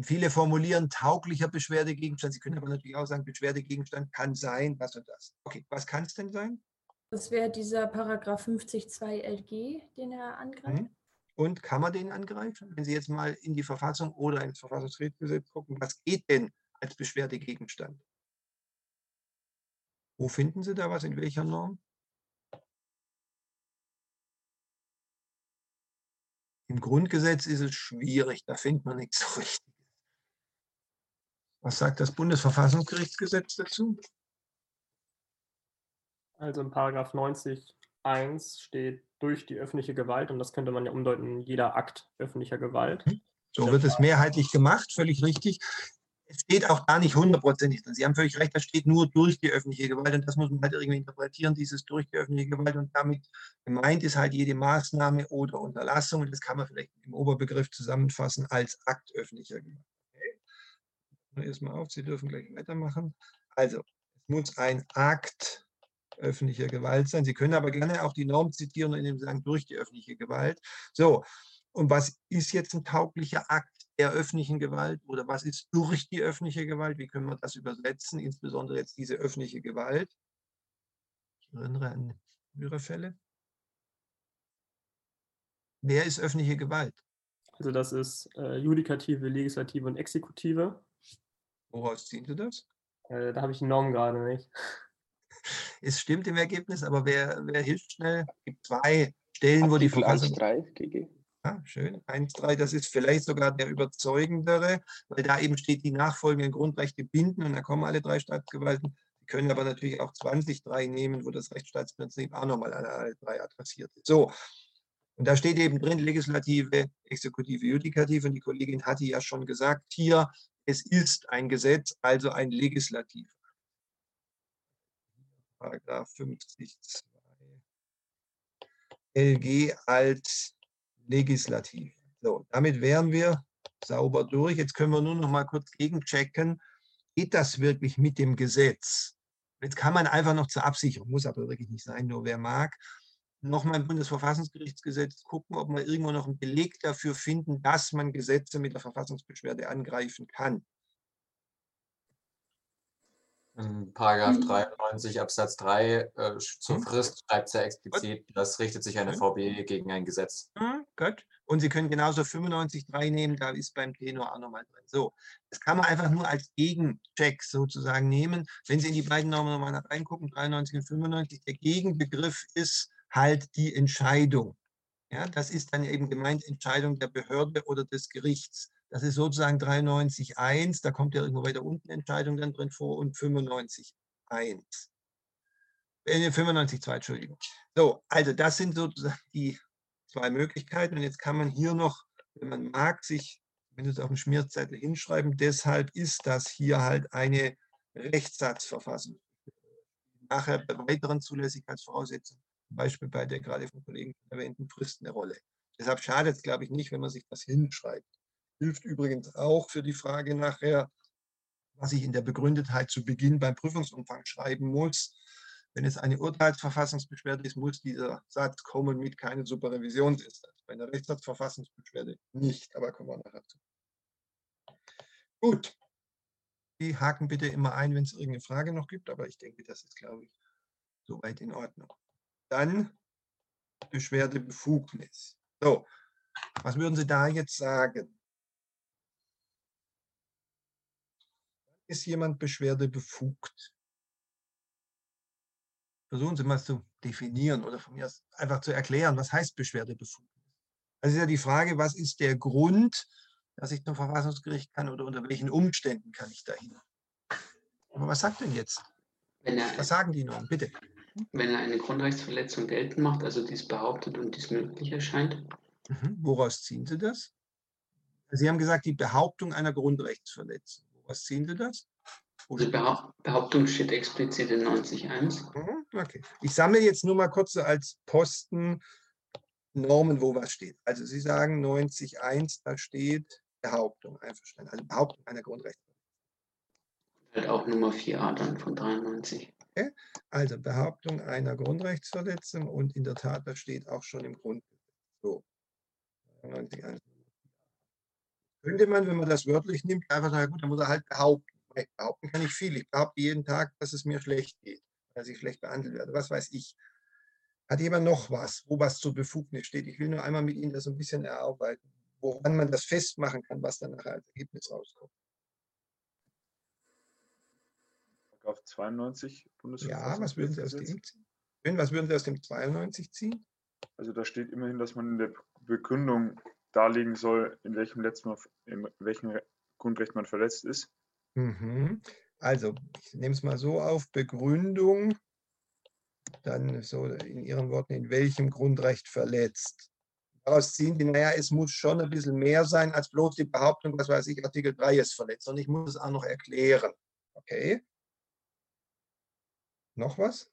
Viele formulieren tauglicher Beschwerdegegenstand. Sie können aber natürlich auch sagen, Beschwerdegegenstand kann sein, das und das. Okay, was kann es denn sein? Das wäre dieser Paragraph 50.2 LG, den er angreift. Mhm. Und kann man den angreifen? Wenn Sie jetzt mal in die Verfassung oder ins Verfassungsgesetz gucken, was geht denn als Beschwerdegegenstand? Wo finden Sie da was? In welcher Norm? Im Grundgesetz ist es schwierig, da findet man nichts so richtig. Was sagt das Bundesverfassungsgerichtsgesetz dazu? Also in Paragraph 90 1 steht durch die öffentliche Gewalt und das könnte man ja umdeuten, jeder Akt öffentlicher Gewalt. Mhm. So wird es mehrheitlich gemacht, völlig richtig. Es steht auch da nicht hundertprozentig drin. Sie haben völlig recht, das steht nur durch die öffentliche Gewalt und das muss man halt irgendwie interpretieren, dieses durch die öffentliche Gewalt und damit gemeint ist halt jede Maßnahme oder Unterlassung und das kann man vielleicht im Oberbegriff zusammenfassen als Akt öffentlicher Gewalt. Okay. Erstmal auf, Sie dürfen gleich weitermachen. Also, es muss ein Akt öffentlicher Gewalt sein. Sie können aber gerne auch die Norm zitieren und indem Sie sagen, durch die öffentliche Gewalt. So, und was ist jetzt ein tauglicher Akt der öffentlichen Gewalt oder was ist durch die öffentliche Gewalt? Wie können wir das übersetzen, insbesondere jetzt diese öffentliche Gewalt? Ich erinnere an frühere Fälle. Wer ist öffentliche Gewalt? Also das ist äh, Judikative, Legislative und Exekutive. Woraus ziehen Sie das? Äh, da habe ich die Norm gerade nicht. Es stimmt im Ergebnis, aber wer, wer hilft schnell? Es gibt zwei Stellen, Artikel wo die Verfassung. 1.3 GG. Ja, schön. 1.3, das ist vielleicht sogar der überzeugendere, weil da eben steht, die nachfolgenden Grundrechte binden und da kommen alle drei Staatsgewalten. Sie können aber natürlich auch 20.3 nehmen, wo das Rechtsstaatsprinzip auch nochmal alle, alle drei adressiert ist. So, und da steht eben drin, Legislative, Exekutive, Judikative. Und die Kollegin hatte ja schon gesagt, hier, es ist ein Gesetz, also ein Legislativ. Paragraph 50.2 LG als legislativ. So, damit wären wir sauber durch. Jetzt können wir nur noch mal kurz gegenchecken. Geht das wirklich mit dem Gesetz? Jetzt kann man einfach noch zur Absicherung, muss aber wirklich nicht sein, nur wer mag, noch mal im Bundesverfassungsgerichtsgesetz gucken, ob wir irgendwo noch einen Beleg dafür finden, dass man Gesetze mit der Verfassungsbeschwerde angreifen kann. In Paragraph 93 mhm. Absatz 3 äh, zur mhm. Frist schreibt es ja explizit, das richtet sich eine VB gegen ein Gesetz. Mhm, gut. Und Sie können genauso 95.3 nehmen, da ist beim Tenor auch nochmal drin. So, das kann man einfach nur als Gegencheck sozusagen nehmen. Wenn Sie in die beiden Normen nochmal reingucken, 93 und 95, der Gegenbegriff ist halt die Entscheidung. Ja, das ist dann eben gemeint Entscheidung der Behörde oder des Gerichts. Das ist sozusagen 93.1, da kommt ja irgendwo weiter unten Entscheidung dann drin vor und 95.1. Äh, 95.2, Entschuldigung. So, also das sind sozusagen die zwei Möglichkeiten. Und jetzt kann man hier noch, wenn man mag, sich mindestens auf dem Schmierzettel hinschreiben. Deshalb ist das hier halt eine Rechtssatzverfassung. Nachher bei weiteren Zulässigkeitsvoraussetzungen, zum Beispiel bei der gerade vom Kollegen erwähnten Fristen eine Rolle. Deshalb schadet es, glaube ich, nicht, wenn man sich das hinschreibt. Hilft übrigens auch für die Frage nachher, was ich in der Begründetheit zu Beginn beim Prüfungsumfang schreiben muss. Wenn es eine Urteilsverfassungsbeschwerde ist, muss dieser Satz kommen mit keine Superrevisionsinstanz. Bei einer Rechtssatzverfassungsbeschwerde nicht, aber kommen wir nachher zu. Gut. Die haken bitte immer ein, wenn es irgendeine Frage noch gibt, aber ich denke, das ist, glaube ich, soweit in Ordnung. Dann Beschwerdebefugnis. So, was würden Sie da jetzt sagen? Ist jemand beschwerdebefugt? Versuchen Sie mal zu definieren oder von mir einfach zu erklären, was heißt Beschwerdebefugnis? Das ist ja die Frage, was ist der Grund, dass ich zum Verfassungsgericht kann oder unter welchen Umständen kann ich dahin? Aber was sagt denn jetzt? Er, was sagen die nun? Bitte. Wenn er eine Grundrechtsverletzung geltend macht, also dies behauptet und dies möglich erscheint. Mhm. Woraus ziehen Sie das? Sie haben gesagt, die Behauptung einer Grundrechtsverletzung. Woraus ziehen Sie das? Die Behauptung steht explizit in 90.1. Mhm, okay. Ich sammle jetzt nur mal kurz so als Posten Normen, wo was steht. Also Sie sagen 90.1, da steht Behauptung, einverstanden. Also Behauptung einer Grundrechtsverletzung. Halt auch Nummer 4a dann von 93. Okay. Also Behauptung einer Grundrechtsverletzung und in der Tat, das steht auch schon im Grundgesetz. So. 90.1. Könnte man, wenn man das wörtlich nimmt, einfach sagen, gut, dann muss er halt behaupten. Behaupten kann ich viel. Ich behaupte jeden Tag, dass es mir schlecht geht, dass ich schlecht behandelt werde. Was weiß ich. Hat jemand noch was, wo was zur Befugnis steht? Ich will nur einmal mit Ihnen das ein bisschen erarbeiten, woran man das festmachen kann, was dann nachher als Ergebnis rauskommt. Auf 92 Ja, was würden Sie aus dem ziehen? Was würden Sie aus dem 92 ziehen? Also da steht immerhin, dass man in der Begründung darlegen soll, in welchem, letzten, in welchem Grundrecht man verletzt ist. Mhm. Also, ich nehme es mal so auf, Begründung, dann so in Ihren Worten, in welchem Grundrecht verletzt. Daraus ziehen die, naja, es muss schon ein bisschen mehr sein als bloß die Behauptung, was weiß ich, Artikel 3 ist verletzt. Und ich muss es auch noch erklären. Okay. Noch was?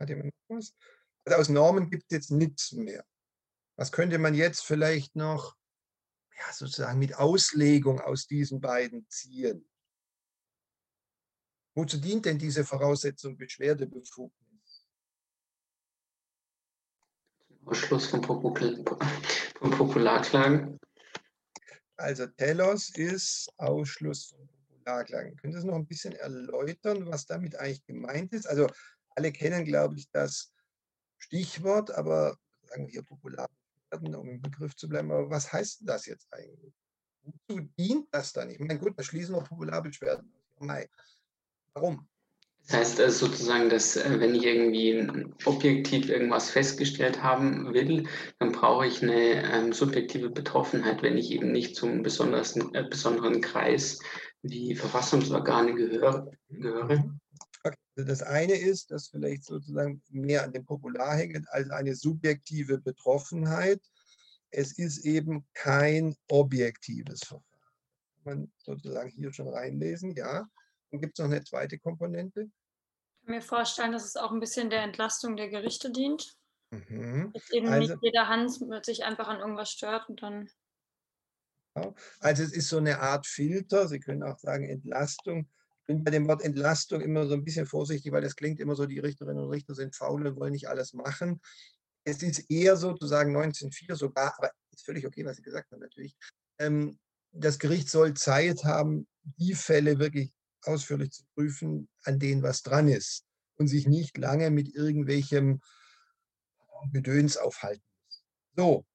Hat jemand noch was? Also aus Normen gibt es jetzt nichts mehr. Was könnte man jetzt vielleicht noch ja, sozusagen mit Auslegung aus diesen beiden ziehen. Wozu dient denn diese Voraussetzung Beschwerdebefugnis? Ausschluss von, Popul von Popularklagen. Also Telos ist Ausschluss von Popularklagen. Können Sie das noch ein bisschen erläutern, was damit eigentlich gemeint ist? Also alle kennen, glaube ich, das Stichwort, aber sagen wir hier Popularklagen um im Begriff zu bleiben. Aber was heißt das jetzt eigentlich? Wozu dient das dann? Ich meine, gut, da schließen noch Popularbeschwerden. Warum? Das heißt also sozusagen, dass äh, wenn ich irgendwie objektiv irgendwas festgestellt haben will, dann brauche ich eine ähm, subjektive Betroffenheit, wenn ich eben nicht zum besonderen, äh, besonderen Kreis wie Verfassungsorgane gehöre. gehöre. Also das eine ist, dass vielleicht sozusagen mehr an dem Popular hängt als eine subjektive Betroffenheit. Es ist eben kein objektives Verfahren. Kann man sozusagen hier schon reinlesen, ja. Und gibt es noch eine zweite Komponente? Ich kann mir vorstellen, dass es auch ein bisschen der Entlastung der Gerichte dient. Mhm. Dass eben also, nicht jeder Hans sich einfach an irgendwas stört und dann. Also es ist so eine Art Filter, Sie können auch sagen Entlastung bin bei dem Wort Entlastung immer so ein bisschen vorsichtig, weil das klingt immer so, die Richterinnen und Richter sind faul und wollen nicht alles machen. Es ist eher sozusagen 1904 sogar, aber ist völlig okay, was Sie gesagt haben natürlich. Ähm, das Gericht soll Zeit haben, die Fälle wirklich ausführlich zu prüfen, an denen was dran ist und sich nicht lange mit irgendwelchem Gedöns aufhalten. So,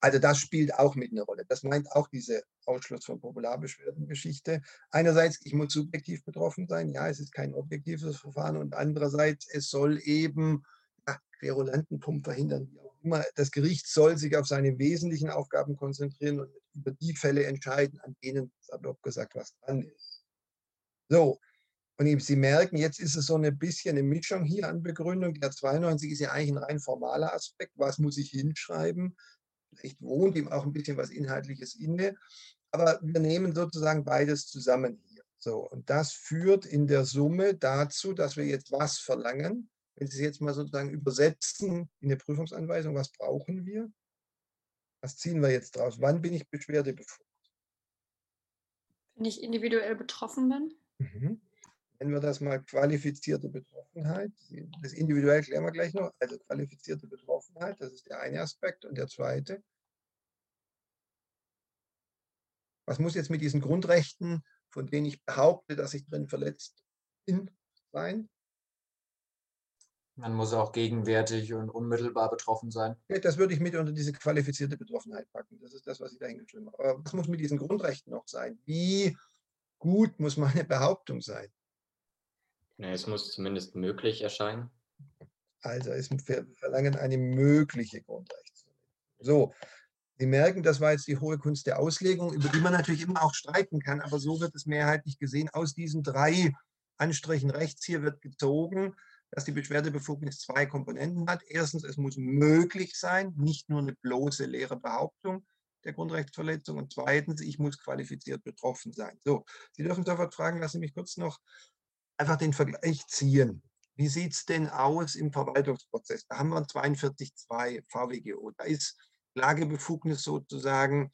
Also das spielt auch mit eine Rolle. Das meint auch diese Ausschluss von Popularbeschwerdengeschichte. Einerseits, ich muss subjektiv betroffen sein, ja, es ist kein objektives Verfahren und andererseits, es soll eben ja, Querulantentum verhindern, wie auch immer. Das Gericht soll sich auf seine wesentlichen Aufgaben konzentrieren und über die Fälle entscheiden, an denen, salopp gesagt, was dran ist. So, und Sie merken, jetzt ist es so ein bisschen eine Mischung hier an Begründung. Der 92 ist ja eigentlich ein rein formaler Aspekt. Was muss ich hinschreiben? Vielleicht wohnt ihm auch ein bisschen was Inhaltliches inne. Aber wir nehmen sozusagen beides zusammen hier. So, und das führt in der Summe dazu, dass wir jetzt was verlangen. Wenn Sie es jetzt mal sozusagen übersetzen in eine Prüfungsanweisung, was brauchen wir? Was ziehen wir jetzt draus? Wann bin ich beschwerdebefugt? Wenn ich individuell betroffen bin? Mhm. Nennen wir das mal qualifizierte Betroffenheit. Das individuell klären wir gleich noch. Also qualifizierte Betroffenheit, das ist der eine Aspekt. Und der zweite, was muss jetzt mit diesen Grundrechten, von denen ich behaupte, dass ich drin verletzt bin, sein? Man muss auch gegenwärtig und unmittelbar betroffen sein. Das würde ich mit unter diese qualifizierte Betroffenheit packen. Das ist das, was ich da hingeschrieben habe. Aber was muss mit diesen Grundrechten noch sein? Wie gut muss meine Behauptung sein? Es muss zumindest möglich erscheinen. Also es verlangen eine mögliche Grundrechtsverletzung. So, Sie merken, das war jetzt die hohe Kunst der Auslegung, über die man natürlich immer auch streiten kann, aber so wird es mehrheitlich gesehen. Aus diesen drei Anstrichen rechts hier wird gezogen, dass die Beschwerdebefugnis zwei Komponenten hat. Erstens, es muss möglich sein, nicht nur eine bloße leere Behauptung der Grundrechtsverletzung. Und zweitens, ich muss qualifiziert betroffen sein. So, Sie dürfen sofort fragen, lassen Sie mich kurz noch einfach den Vergleich ziehen. Wie sieht es denn aus im Verwaltungsprozess? Da haben wir 42.2 VWGO. Da ist Klagebefugnis sozusagen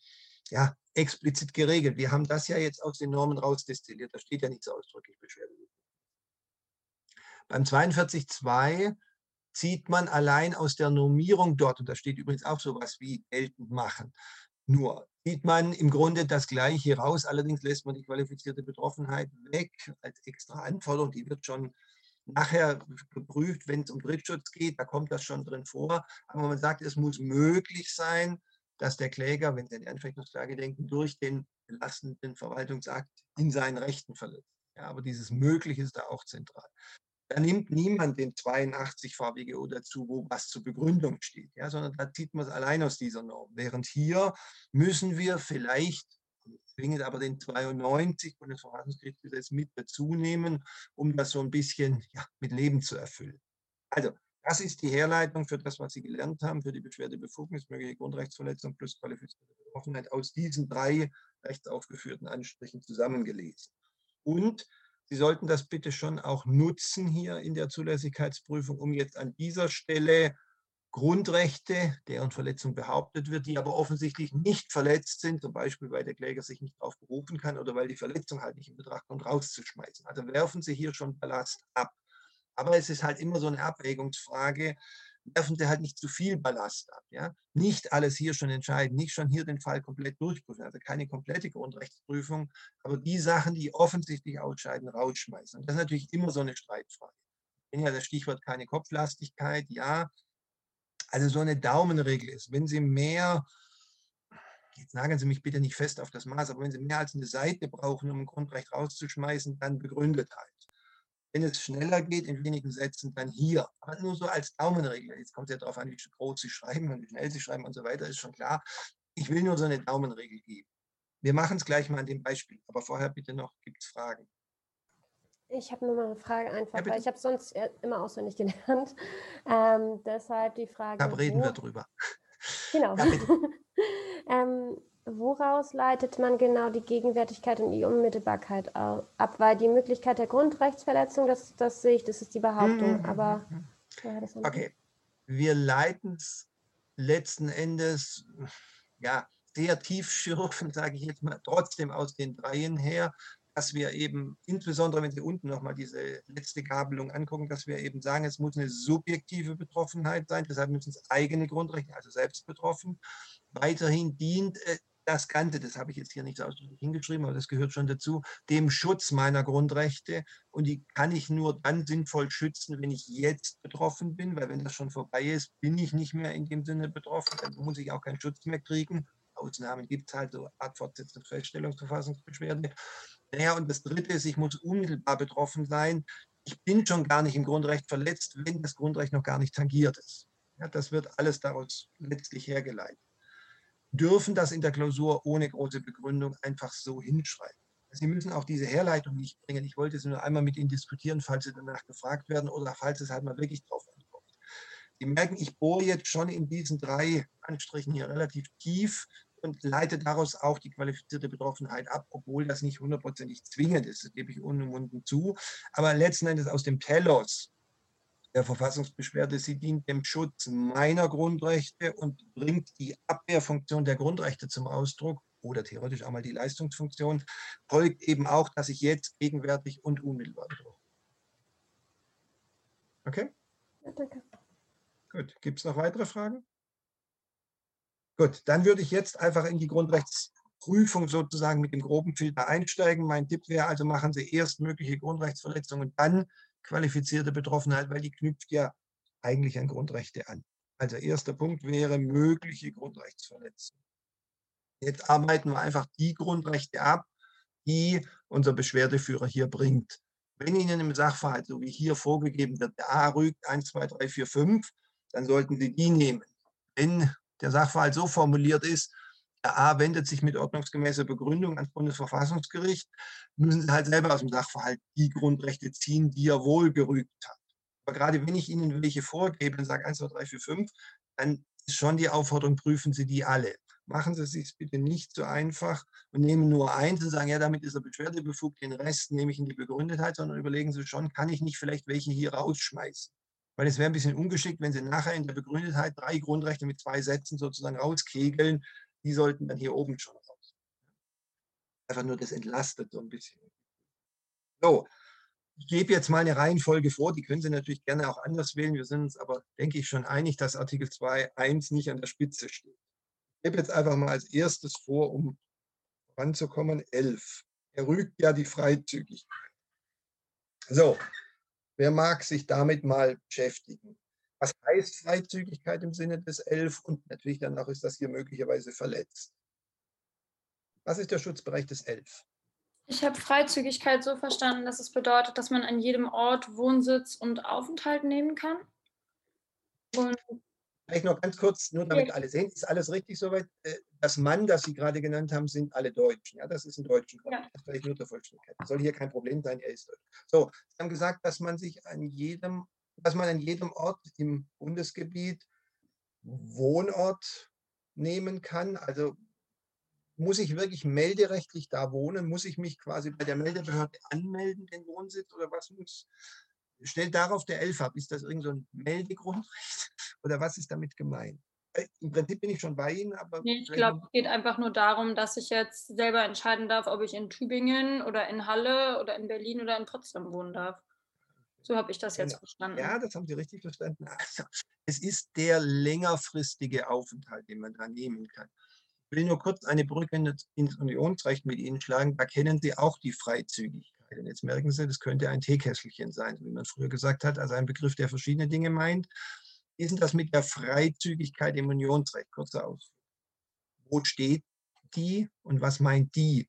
ja, explizit geregelt. Wir haben das ja jetzt aus den Normen rausdestilliert. Da steht ja nichts ausdrücklich Beschwerdebefugnis. Beim 42.2 zieht man allein aus der Normierung dort, und da steht übrigens auch sowas wie geltend machen, nur sieht man im Grunde das Gleiche raus. Allerdings lässt man die qualifizierte Betroffenheit weg als extra Anforderung. Die wird schon nachher geprüft, wenn es um Drittschutz geht. Da kommt das schon drin vor. Aber man sagt, es muss möglich sein, dass der Kläger, wenn Sie an die Anfechtungsklage denken, durch den belastenden Verwaltungsakt in seinen Rechten verletzt. Ja, aber dieses Mögliche ist da auch zentral. Da nimmt niemand den 82 VWGO dazu, wo was zur Begründung steht, ja, sondern da zieht man es allein aus dieser Norm. Während hier müssen wir vielleicht zwingend aber den 92 Bundesverfassungsgerichtsgesetz mit dazu nehmen, um das so ein bisschen ja, mit Leben zu erfüllen. Also, das ist die Herleitung für das, was Sie gelernt haben, für die Beschwerdebefugnis, mögliche Grundrechtsverletzung plus qualifizierte Betroffenheit aus diesen drei rechtsaufgeführten Anstrichen zusammengelesen. Und Sie sollten das bitte schon auch nutzen hier in der Zulässigkeitsprüfung, um jetzt an dieser Stelle Grundrechte, deren Verletzung behauptet wird, die aber offensichtlich nicht verletzt sind, zum Beispiel weil der Kläger sich nicht darauf berufen kann oder weil die Verletzung halt nicht in Betracht kommt, rauszuschmeißen. Also werfen Sie hier schon Ballast ab. Aber es ist halt immer so eine Abwägungsfrage, werfen Sie halt nicht zu viel Ballast ab. Ja? Nicht alles hier schon entscheiden, nicht schon hier den Fall komplett durchprüfen, also keine komplette Grundrechtsprüfung, aber die Sachen, die offensichtlich ausscheiden, rausschmeißen. Und das ist natürlich immer so eine Streitfrage. Ja, das Stichwort keine Kopflastigkeit, ja. Also so eine Daumenregel ist, wenn Sie mehr, jetzt nageln Sie mich bitte nicht fest auf das Maß, aber wenn Sie mehr als eine Seite brauchen, um ein Grundrecht rauszuschmeißen, dann begründet halt. Wenn es schneller geht, in wenigen Sätzen, dann hier. Aber nur so als Daumenregel. Jetzt kommt es ja darauf an, wie groß Sie schreiben und wie schnell Sie schreiben und so weiter, ist schon klar. Ich will nur so eine Daumenregel geben. Wir machen es gleich mal an dem Beispiel. Aber vorher bitte noch, gibt es Fragen? Ich habe nur mal eine Frage einfach, ja, weil ich habe sonst immer auswendig gelernt. Ähm, deshalb die Frage. Da reden wo, wir drüber. Genau. Ja, ähm, woraus leitet man genau die Gegenwärtigkeit und die Unmittelbarkeit ab? Weil die Möglichkeit der Grundrechtsverletzung, das, das sehe ich, das ist die Behauptung. Mhm. Aber ja, okay, wir leiten es letzten Endes ja sehr tiefschürfend, sage ich jetzt mal, trotzdem aus den Dreien her, dass wir eben, insbesondere wenn Sie unten nochmal diese letzte Gabelung angucken, dass wir eben sagen, es muss eine subjektive Betroffenheit sein, deshalb müssen es eigene Grundrechte, also selbst betroffen. Weiterhin dient das Ganze, das habe ich jetzt hier nicht hingeschrieben, aber das gehört schon dazu, dem Schutz meiner Grundrechte. Und die kann ich nur dann sinnvoll schützen, wenn ich jetzt betroffen bin, weil wenn das schon vorbei ist, bin ich nicht mehr in dem Sinne betroffen, dann muss ich auch keinen Schutz mehr kriegen. Ausnahmen gibt es halt, so Art Fortsetzungsfeststellungsverfassungsbeschwerde. Naja, und das Dritte ist, ich muss unmittelbar betroffen sein. Ich bin schon gar nicht im Grundrecht verletzt, wenn das Grundrecht noch gar nicht tangiert ist. Ja, das wird alles daraus letztlich hergeleitet dürfen das in der Klausur ohne große Begründung einfach so hinschreiben. Sie müssen auch diese Herleitung nicht bringen. Ich wollte es nur einmal mit Ihnen diskutieren, falls Sie danach gefragt werden oder falls es halt mal wirklich drauf ankommt. Sie merken, ich bohre jetzt schon in diesen drei Anstrichen hier relativ tief und leite daraus auch die qualifizierte Betroffenheit ab, obwohl das nicht hundertprozentig zwingend ist, das gebe ich unumwunden zu. Aber letzten Endes aus dem Telos der Verfassungsbeschwerde, sie dient dem Schutz meiner Grundrechte und bringt die Abwehrfunktion der Grundrechte zum Ausdruck oder theoretisch auch mal die Leistungsfunktion, folgt eben auch, dass ich jetzt gegenwärtig und unmittelbar bedrohe. Okay? Ja, danke. Gut, gibt es noch weitere Fragen? Gut, dann würde ich jetzt einfach in die Grundrechtsprüfung sozusagen mit dem groben Filter einsteigen. Mein Tipp wäre also, machen Sie erst mögliche Grundrechtsverletzungen, dann qualifizierte Betroffenheit, weil die knüpft ja eigentlich an Grundrechte an. Also erster Punkt wäre mögliche Grundrechtsverletzung. Jetzt arbeiten wir einfach die Grundrechte ab, die unser Beschwerdeführer hier bringt. Wenn Ihnen im Sachverhalt, so wie hier vorgegeben wird, der A rügt 1, 2, 3, 4, 5, dann sollten Sie die nehmen. Wenn der Sachverhalt so formuliert ist, A wendet sich mit ordnungsgemäßer Begründung ans Bundesverfassungsgericht, müssen Sie halt selber aus dem Sachverhalt die Grundrechte ziehen, die er wohl gerügt hat. Aber gerade wenn ich Ihnen welche vorgebe und sage 1, 2, 3, 4, 5, dann ist schon die Aufforderung, prüfen Sie die alle. Machen Sie es sich bitte nicht so einfach und nehmen nur eins und sagen, ja, damit ist er beschwerdebefugt, den Rest nehme ich in die Begründetheit, sondern überlegen Sie schon, kann ich nicht vielleicht welche hier rausschmeißen? Weil es wäre ein bisschen ungeschickt, wenn Sie nachher in der Begründetheit drei Grundrechte mit zwei Sätzen sozusagen rauskegeln die sollten dann hier oben schon raus. Einfach nur das entlastet so ein bisschen. So, ich gebe jetzt mal eine Reihenfolge vor, die können Sie natürlich gerne auch anders wählen. Wir sind uns aber, denke ich, schon einig, dass Artikel 2.1 nicht an der Spitze steht. Ich gebe jetzt einfach mal als erstes vor, um voranzukommen, 11. Er rügt ja die Freizügigkeit. So, wer mag sich damit mal beschäftigen? Was heißt Freizügigkeit im Sinne des 11? Und natürlich dann auch ist das hier möglicherweise verletzt. Was ist der Schutzbereich des 11? Ich habe Freizügigkeit so verstanden, dass es bedeutet, dass man an jedem Ort Wohnsitz und Aufenthalt nehmen kann. Und Vielleicht noch ganz kurz, nur damit alle sehen, ist alles richtig soweit? Äh, das Mann, das Sie gerade genannt haben, sind alle Deutschen. Ja, das ist ein deutschen ja. Das vielleicht nur der Vollständigkeit. Das soll hier kein Problem sein, er ist deutsch. So, Sie haben gesagt, dass man sich an jedem dass man an jedem Ort im Bundesgebiet Wohnort nehmen kann. Also muss ich wirklich melderechtlich da wohnen? Muss ich mich quasi bei der Meldebehörde anmelden, den Wohnsitz? Oder was muss, stellt darauf der Elf ab? Ist das irgendein so Meldegrundrecht? Oder was ist damit gemeint? Äh, Im Prinzip bin ich schon bei Ihnen, aber. Nee, ich glaube, es geht einfach nur darum, dass ich jetzt selber entscheiden darf, ob ich in Tübingen oder in Halle oder in Berlin oder in Potsdam wohnen darf. So habe ich das jetzt genau. verstanden. Ja, das haben Sie richtig verstanden. Also, es ist der längerfristige Aufenthalt, den man da nehmen kann. Ich will nur kurz eine Brücke ins Unionsrecht mit Ihnen schlagen. Da kennen Sie auch die Freizügigkeit. Und jetzt merken Sie, das könnte ein Teekesselchen sein, wie man früher gesagt hat, also ein Begriff, der verschiedene Dinge meint. Wie ist denn das mit der Freizügigkeit im Unionsrecht? Kurzer Ausflug. Wo steht die und was meint die?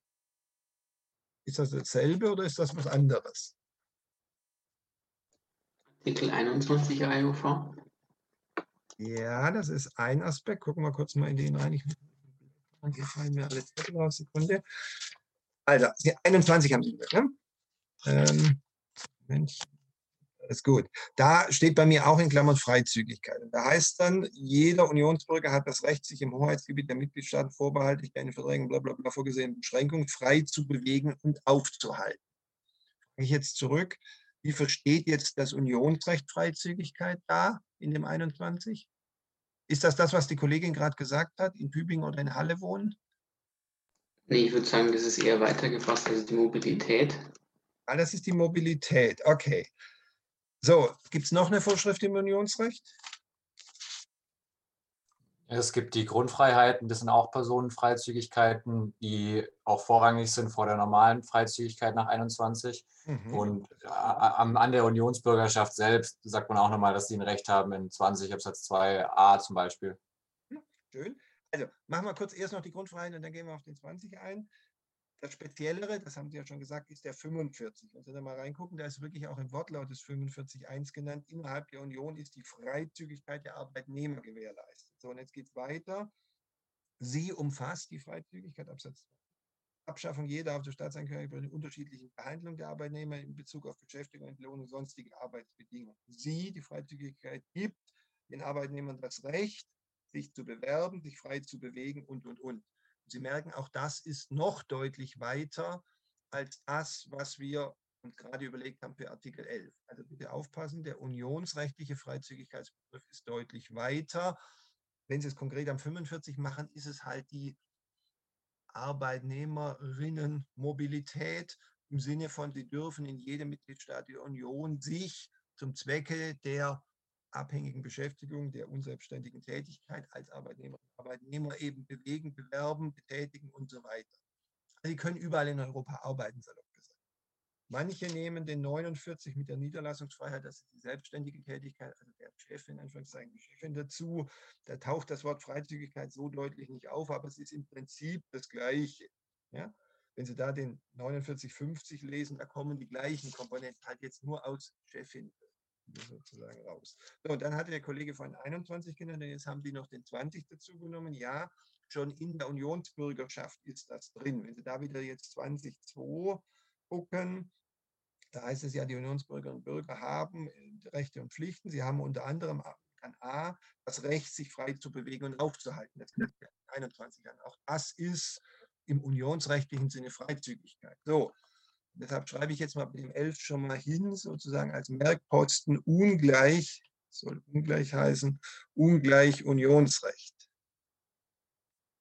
Ist das dasselbe oder ist das was anderes? Artikel 21 AEUV? Ja, das ist ein Aspekt. Gucken wir kurz mal in den rein. Ich, hier fallen mir alle Zettel raus. Sekunde. Also, 21 haben Sie ne? Ähm, Mensch, ist gut. Da steht bei mir auch in Klammern Freizügigkeit. da heißt dann, jeder Unionsbürger hat das Recht, sich im Hoheitsgebiet der Mitgliedstaaten vorbehaltlich in Verträgen bla, bla, bla vorgesehenen Beschränkungen frei zu bewegen und aufzuhalten. Ich jetzt zurück. Wie versteht jetzt das Unionsrecht Freizügigkeit da in dem 21? Ist das das, was die Kollegin gerade gesagt hat, in Tübingen oder in Halle wohnen? Nee, ich würde sagen, das ist eher weitergefasst, also die Mobilität. Ah, das ist die Mobilität, okay. So, gibt es noch eine Vorschrift im Unionsrecht? Es gibt die Grundfreiheiten, das sind auch Personenfreizügigkeiten, die auch vorrangig sind vor der normalen Freizügigkeit nach 21. Mhm. Und äh, an der Unionsbürgerschaft selbst sagt man auch nochmal, dass sie ein Recht haben in 20 Absatz 2a zum Beispiel. Schön. Also machen wir kurz erst noch die Grundfreiheiten und dann gehen wir auf den 20 ein. Das Speziellere, das haben Sie ja schon gesagt, ist der 45. Wenn Sie da mal reingucken, da ist wirklich auch im Wortlaut des 45.1 genannt, innerhalb der Union ist die Freizügigkeit der Arbeitnehmer gewährleistet. So, und jetzt geht es weiter. Sie umfasst die Freizügigkeit, Absatz 2. Abschaffung jeder auf der Staatsangehörigkeit unterschiedlichen Behandlung der Arbeitnehmer in Bezug auf Beschäftigung, Entlohnung und sonstige Arbeitsbedingungen. Sie, die Freizügigkeit, gibt den Arbeitnehmern das Recht, sich zu bewerben, sich frei zu bewegen und, und, und. Sie merken, auch das ist noch deutlich weiter als das, was wir uns gerade überlegt haben für Artikel 11. Also bitte aufpassen, der unionsrechtliche Freizügigkeitsbegriff ist deutlich weiter. Wenn Sie es konkret am 45 machen, ist es halt die Arbeitnehmerinnenmobilität im Sinne von, sie dürfen in jedem Mitgliedstaat der Union sich zum Zwecke der abhängigen Beschäftigung, der unselbstständigen Tätigkeit als Arbeitnehmer und Arbeitnehmer eben bewegen, bewerben, betätigen und so weiter. Also sie können überall in Europa arbeiten, salopp gesagt. Manche nehmen den 49 mit der Niederlassungsfreiheit, das ist die selbstständige Tätigkeit, also der Chef, in Anführungszeichen die Chefin dazu. Da taucht das Wort Freizügigkeit so deutlich nicht auf, aber es ist im Prinzip das Gleiche. Ja? Wenn Sie da den 4950 lesen, da kommen die gleichen Komponenten halt jetzt nur aus Chefin sozusagen raus. So, und dann hatte der Kollege von 21 genannt, und jetzt haben die noch den 20 dazu genommen. Ja, schon in der Unionsbürgerschaft ist das drin. Wenn Sie da wieder jetzt 20.2 gucken, da heißt es ja, die Unionsbürgerinnen und Bürger haben äh, Rechte und Pflichten. Sie haben unter anderem kann A das Recht, sich frei zu bewegen und aufzuhalten. Das gilt 21 an. Auch das ist im unionsrechtlichen Sinne Freizügigkeit. So, Deshalb schreibe ich jetzt mal bei dem 11 schon mal hin, sozusagen als Merkposten ungleich, soll ungleich heißen, ungleich Unionsrecht.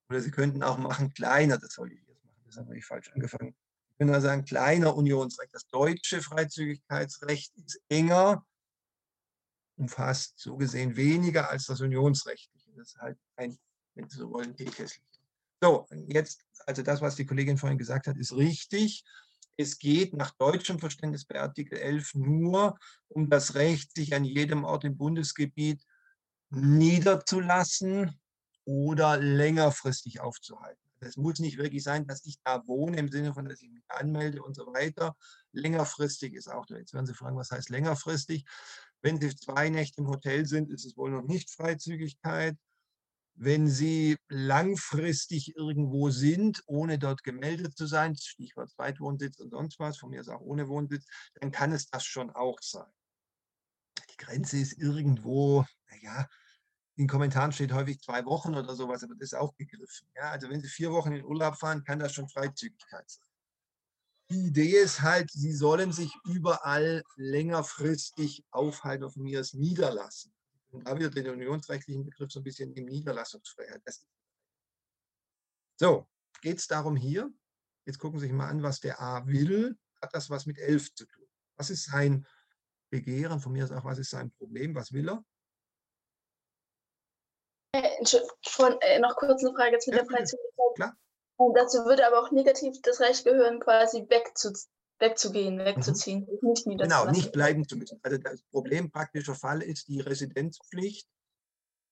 Oder Sie könnten auch machen kleiner, das soll ich jetzt machen, das habe ich falsch angefangen. Ich könnte sagen, kleiner Unionsrecht. Das deutsche Freizügigkeitsrecht ist enger, umfasst so gesehen weniger als das Unionsrechtliche. Das ist halt ein, wenn Sie so wollen, Teekesselchen. So, jetzt, also das, was die Kollegin vorhin gesagt hat, ist richtig. Es geht nach deutschem Verständnis bei Artikel 11 nur um das Recht, sich an jedem Ort im Bundesgebiet niederzulassen oder längerfristig aufzuhalten. Es muss nicht wirklich sein, dass ich da wohne, im Sinne von, dass ich mich anmelde und so weiter. Längerfristig ist auch, jetzt werden Sie fragen, was heißt längerfristig? Wenn Sie zwei Nächte im Hotel sind, ist es wohl noch nicht Freizügigkeit. Wenn Sie langfristig irgendwo sind, ohne dort gemeldet zu sein, Stichwort Zweitwohnsitz und sonst was, von mir ist auch ohne Wohnsitz, dann kann es das schon auch sein. Die Grenze ist irgendwo, naja, in den Kommentaren steht häufig zwei Wochen oder sowas, aber das ist auch gegriffen. Ja, also wenn Sie vier Wochen in Urlaub fahren, kann das schon Freizügigkeit sein. Die Idee ist halt, Sie sollen sich überall längerfristig aufhalten, von mir niederlassen. Und da wird den unionsrechtlichen Begriff so ein bisschen die Niederlassungsfreiheit. So, geht es darum hier? Jetzt gucken Sie sich mal an, was der A will. Hat das was mit 11 zu tun? Was ist sein Begehren? Von mir ist auch, was ist sein Problem? Was will er? Äh, schon, äh, noch kurz eine Frage zu ja, der Freizügigkeit. Dazu würde aber auch negativ das Recht gehören, quasi wegzu, wegzugehen, mhm. wegzuziehen, mhm. nicht Genau, nicht bleiben zu müssen. Also das Problem praktischer Fall ist die Residenzpflicht.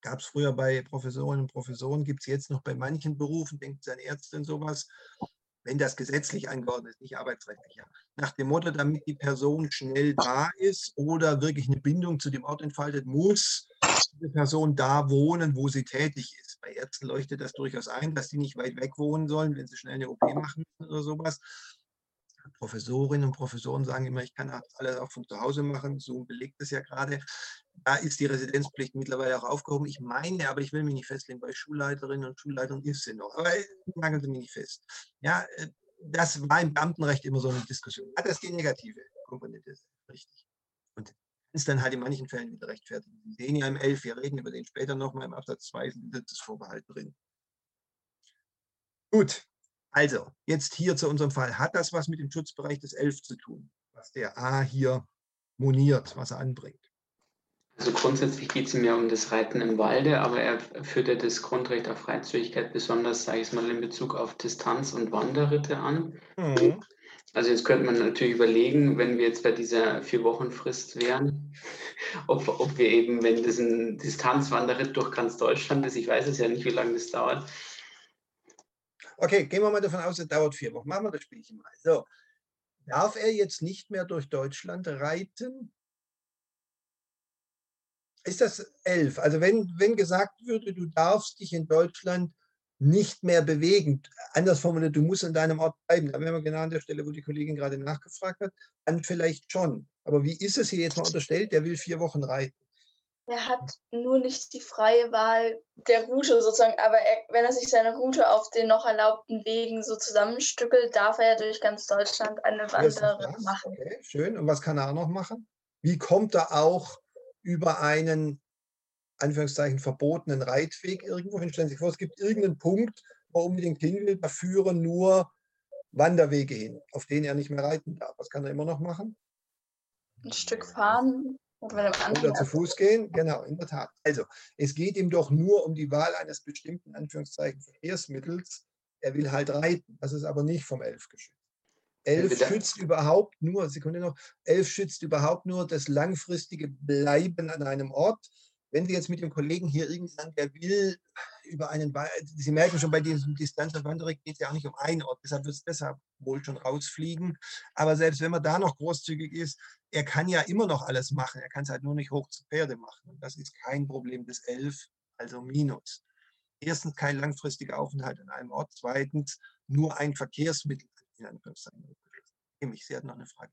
Gab es früher bei Professorinnen und Professoren, gibt es jetzt noch bei manchen Berufen, denkt an Ärzte und sowas, wenn das gesetzlich angeordnet ist, nicht arbeitsrechtlich. Ja. Nach dem Motto, damit die Person schnell da ist oder wirklich eine Bindung zu dem Ort entfaltet, muss die Person da wohnen, wo sie tätig ist. Bei Ärzten leuchtet das durchaus ein, dass die nicht weit weg wohnen sollen, wenn sie schnell eine OP machen oder sowas. Professorinnen und Professoren sagen immer, ich kann alles auch von zu Hause machen. Zoom belegt es ja gerade. Da ist die Residenzpflicht mittlerweile auch aufgehoben. Ich meine, aber ich will mich nicht festlegen, bei Schulleiterinnen und Schulleitern ist sie noch. Aber machen Sie mich nicht fest. Ja, äh, das war im Beamtenrecht immer so eine Diskussion. Hat das die negative Komponente? Richtig. Und ist dann halt in manchen Fällen wieder rechtfertigt. Sie sehen ja im 11, wir reden über den später nochmal im Absatz 2 ist das Vorbehalt drin. Gut, also, jetzt hier zu unserem Fall. Hat das was mit dem Schutzbereich des 11 zu tun, was der A hier moniert, was er anbringt? Also grundsätzlich geht es ihm ja um das Reiten im Walde, aber er führt ja das Grundrecht auf Freizügigkeit besonders, sage ich es mal, in Bezug auf Distanz- und Wanderritte an. Mhm. Also jetzt könnte man natürlich überlegen, wenn wir jetzt bei dieser Vier-Wochen-Frist wären, ob, ob wir eben, wenn das ein Distanzwanderritt durch ganz Deutschland ist, ich weiß es ja nicht, wie lange das dauert. Okay, gehen wir mal davon aus, es dauert vier Wochen. Machen wir das Spielchen mal. So, darf er jetzt nicht mehr durch Deutschland reiten? Ist das elf? Also wenn, wenn gesagt würde, du darfst dich in Deutschland nicht mehr bewegen. Anders formuliert, du musst an deinem Ort bleiben. Da wären wir genau an der Stelle, wo die Kollegin gerade nachgefragt hat. Dann vielleicht schon. Aber wie ist es hier jetzt mal unterstellt? Der will vier Wochen reiten. Er hat nur nicht die freie Wahl der Route sozusagen, aber er, wenn er sich seine Route auf den noch erlaubten Wegen so zusammenstückelt, darf er ja durch ganz Deutschland eine Wanderung machen. Okay, schön. Und was kann er auch noch machen? Wie kommt er auch über einen Anführungszeichen verbotenen Reitweg irgendwo hin. Stellen Sie sich vor, es gibt irgendeinen Punkt, wo unbedingt hin will, da führen nur Wanderwege hin, auf denen er nicht mehr reiten darf. Was kann er immer noch machen? Ein Stück fahren. Oder zu Fuß gehen, genau, in der Tat. Also, es geht ihm doch nur um die Wahl eines bestimmten Anführungszeichen Verkehrsmittels. Er will halt reiten. Das ist aber nicht vom Elf geschützt. Elf schützt überhaupt nur, Sekunde noch, elf schützt überhaupt nur das langfristige Bleiben an einem Ort wenn Sie jetzt mit dem Kollegen hier irgendwann, der will über einen, Sie merken schon, bei diesem Distanz auf Wanderung geht es ja auch nicht um einen Ort, deshalb wird es deshalb wohl schon rausfliegen. Aber selbst wenn man da noch großzügig ist, er kann ja immer noch alles machen. Er kann es halt nur nicht hoch zu Pferde machen. Und das ist kein Problem des Elf, also Minus. Erstens kein langfristiger Aufenthalt an einem Ort. Zweitens nur ein Verkehrsmittel. In Anführungszeichen. Sie hatten noch eine Frage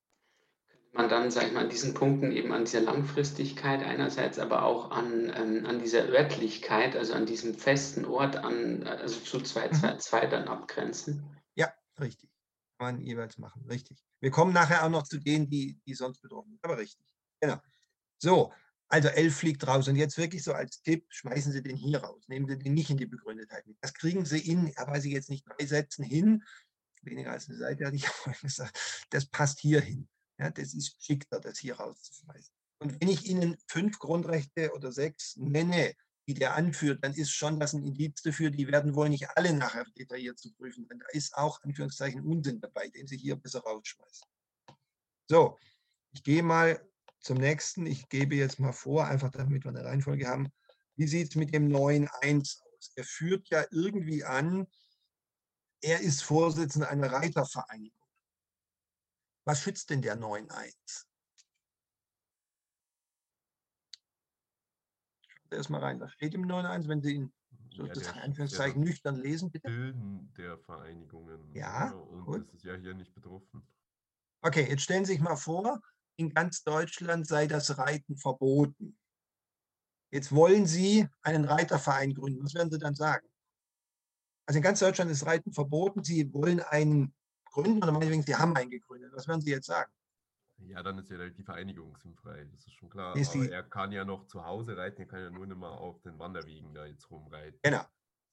man dann, sage ich mal, an diesen Punkten eben an dieser Langfristigkeit einerseits, aber auch an, ähm, an dieser Örtlichkeit, also an diesem festen Ort, an, also zu 222 mhm. dann abgrenzen. Ja, richtig. Kann man jeweils machen, richtig. Wir kommen nachher auch noch zu denen, die, die sonst betroffen sind, aber richtig. Genau. So, also 11 fliegt raus und jetzt wirklich so als Tipp, schmeißen Sie den hier raus, nehmen Sie den nicht in die Begründetheit mit. Das kriegen Sie in, weiß ich jetzt nicht, drei Sätzen hin, weniger als eine Seite, hatte ich auch gesagt, das passt hier hin. Ja, das ist geschickter, das hier rauszuschmeißen. Und wenn ich Ihnen fünf Grundrechte oder sechs nenne, die der anführt, dann ist schon das ein Indiz dafür, die werden wohl nicht alle nachher detailliert zu prüfen. Denn da ist auch Anführungszeichen Unsinn dabei, den Sie hier besser rausschmeißen. So, ich gehe mal zum nächsten. Ich gebe jetzt mal vor, einfach damit wir eine Reihenfolge haben. Wie sieht es mit dem neuen 1 aus? Er führt ja irgendwie an, er ist Vorsitzender einer Reitervereinigung. Was schützt denn der 9.1? Erstmal rein. Was steht im 9.1, wenn Sie ihn sozusagen ja, Anführungszeichen nüchtern lesen, bitte? Bilden der Vereinigungen. Ja, und gut. das ist ja hier nicht betroffen. Okay, jetzt stellen Sie sich mal vor, in ganz Deutschland sei das Reiten verboten. Jetzt wollen Sie einen Reiterverein gründen. Was werden Sie dann sagen? Also in ganz Deutschland ist Reiten verboten. Sie wollen einen gründen oder meinetwegen, Sie haben einen gegründet. Was werden Sie jetzt sagen? Ja, dann ist ja die Vereinigung sinnfrei, das ist schon klar. Ist er kann ja noch zu Hause reiten, er kann ja nur nicht mal auf den Wanderwegen da jetzt rumreiten. Genau.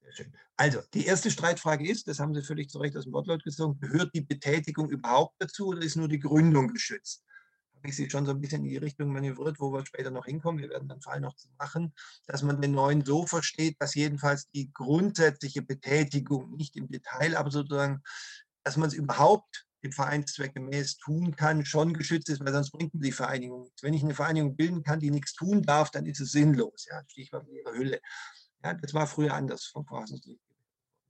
Sehr schön. Also, die erste Streitfrage ist, das haben Sie völlig zu Recht aus dem Wortlaut gezogen, gehört die Betätigung überhaupt dazu oder ist nur die Gründung geschützt? Habe ich Sie schon so ein bisschen in die Richtung manövriert, wo wir später noch hinkommen. Wir werden dann Fall noch machen, dass man den neuen so versteht, dass jedenfalls die grundsätzliche Betätigung, nicht im Detail, aber sozusagen dass man es überhaupt dem Vereinszweck gemäß tun kann, schon geschützt ist, weil sonst bringt die Vereinigung nichts. Wenn ich eine Vereinigung bilden kann, die nichts tun darf, dann ist es sinnlos. Ja, Stichwort ihre Hülle. Ja, das war früher anders vom Verfassungsgericht.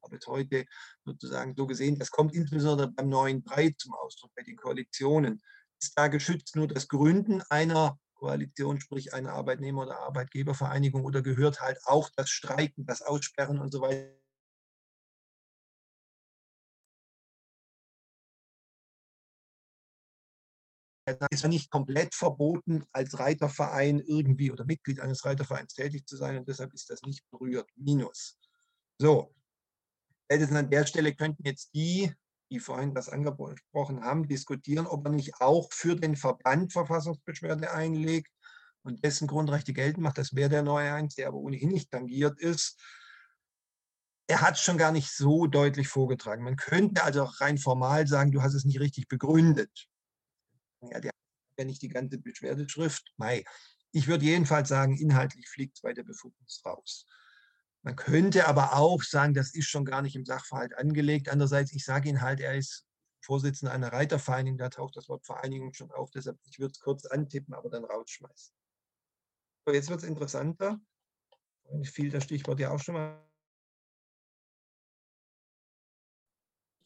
Aber jetzt heute sozusagen so gesehen, das kommt insbesondere beim neuen Breit zum Ausdruck, bei den Koalitionen. Ist da geschützt nur das Gründen einer Koalition, sprich einer Arbeitnehmer- oder Arbeitgebervereinigung, oder gehört halt auch das Streiken, das Aussperren und so weiter ist ja nicht komplett verboten, als Reiterverein irgendwie oder Mitglied eines Reitervereins tätig zu sein und deshalb ist das nicht berührt. Minus. So, an der Stelle könnten jetzt die, die vorhin das angesprochen haben, diskutieren, ob man nicht auch für den Verband Verfassungsbeschwerde einlegt und dessen Grundrechte geltend macht. Das wäre der neue Eins, der aber ohnehin nicht tangiert ist. Er hat es schon gar nicht so deutlich vorgetragen. Man könnte also rein formal sagen, du hast es nicht richtig begründet ja, hat ja nicht die ganze Beschwerdeschrift. Mei, Ich würde jedenfalls sagen, inhaltlich fliegt es bei der Befugnis raus. Man könnte aber auch sagen, das ist schon gar nicht im Sachverhalt angelegt. Andererseits, ich sage Ihnen halt, er ist Vorsitzender einer Reitervereinigung, da taucht das Wort Vereinigung schon auf, deshalb ich würde es kurz antippen, aber dann rausschmeißen. So, jetzt wird es interessanter. Vorhin fiel das Stichwort ja auch schon mal.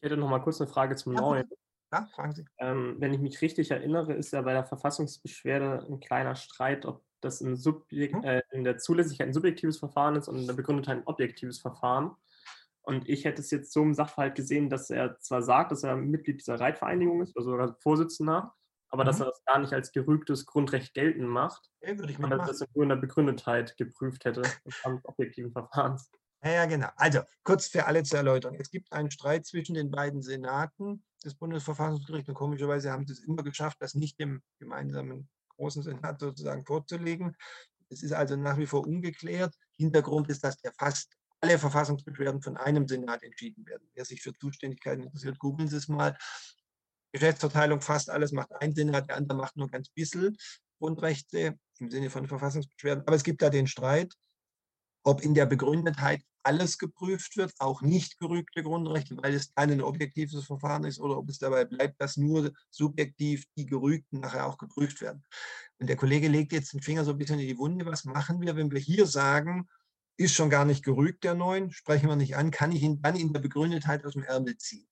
Ich hätte noch mal kurz eine Frage zum Ja, Neuen. Ja, fragen Sie. Ähm, wenn ich mich richtig erinnere, ist ja bei der Verfassungsbeschwerde ein kleiner Streit, ob das in, Mhm. äh, in der Zulässigkeit ein subjektives Verfahren ist und in der Begründetheit ein objektives Verfahren. Und ich hätte es jetzt so im Sachverhalt gesehen, dass er zwar sagt, dass er Mitglied dieser Reitvereinigung ist, also sogar Vorsitzender, aber dass Mhm. er das gar nicht als gerügtes Grundrecht geltend macht. Okay, würde ich Und dass mitmachen. das nur in der Begründetheit geprüft hätte, des objektiven Verfahrens. Ja, ja, genau. Also, kurz für alle zu erläutern. Es gibt einen Streit zwischen den beiden Senaten des Bundesverfassungsgerichts und komischerweise haben sie es immer geschafft, das nicht dem gemeinsamen großen Senat sozusagen vorzulegen. Es ist also nach wie vor ungeklärt. Hintergrund ist, dass ja fast alle Verfassungsbeschwerden von einem Senat entschieden werden. Wer sich für Zuständigkeiten interessiert, googeln Sie es mal. Geschäftsverteilung, fast alles macht ein Senat, der andere macht nur ganz bisschen Grundrechte im Sinne von Verfassungsbeschwerden. Aber es gibt da den Streit, ob in der Begründetheit alles geprüft wird, auch nicht gerügte Grundrechte, weil es dann ein objektives Verfahren ist, oder ob es dabei bleibt, dass nur subjektiv die Gerügten nachher auch geprüft werden. Und der Kollege legt jetzt den Finger so ein bisschen in die Wunde. Was machen wir, wenn wir hier sagen, ist schon gar nicht gerügt, der Neuen, sprechen wir nicht an, kann ich ihn dann in der Begründetheit aus dem Ärmel ziehen?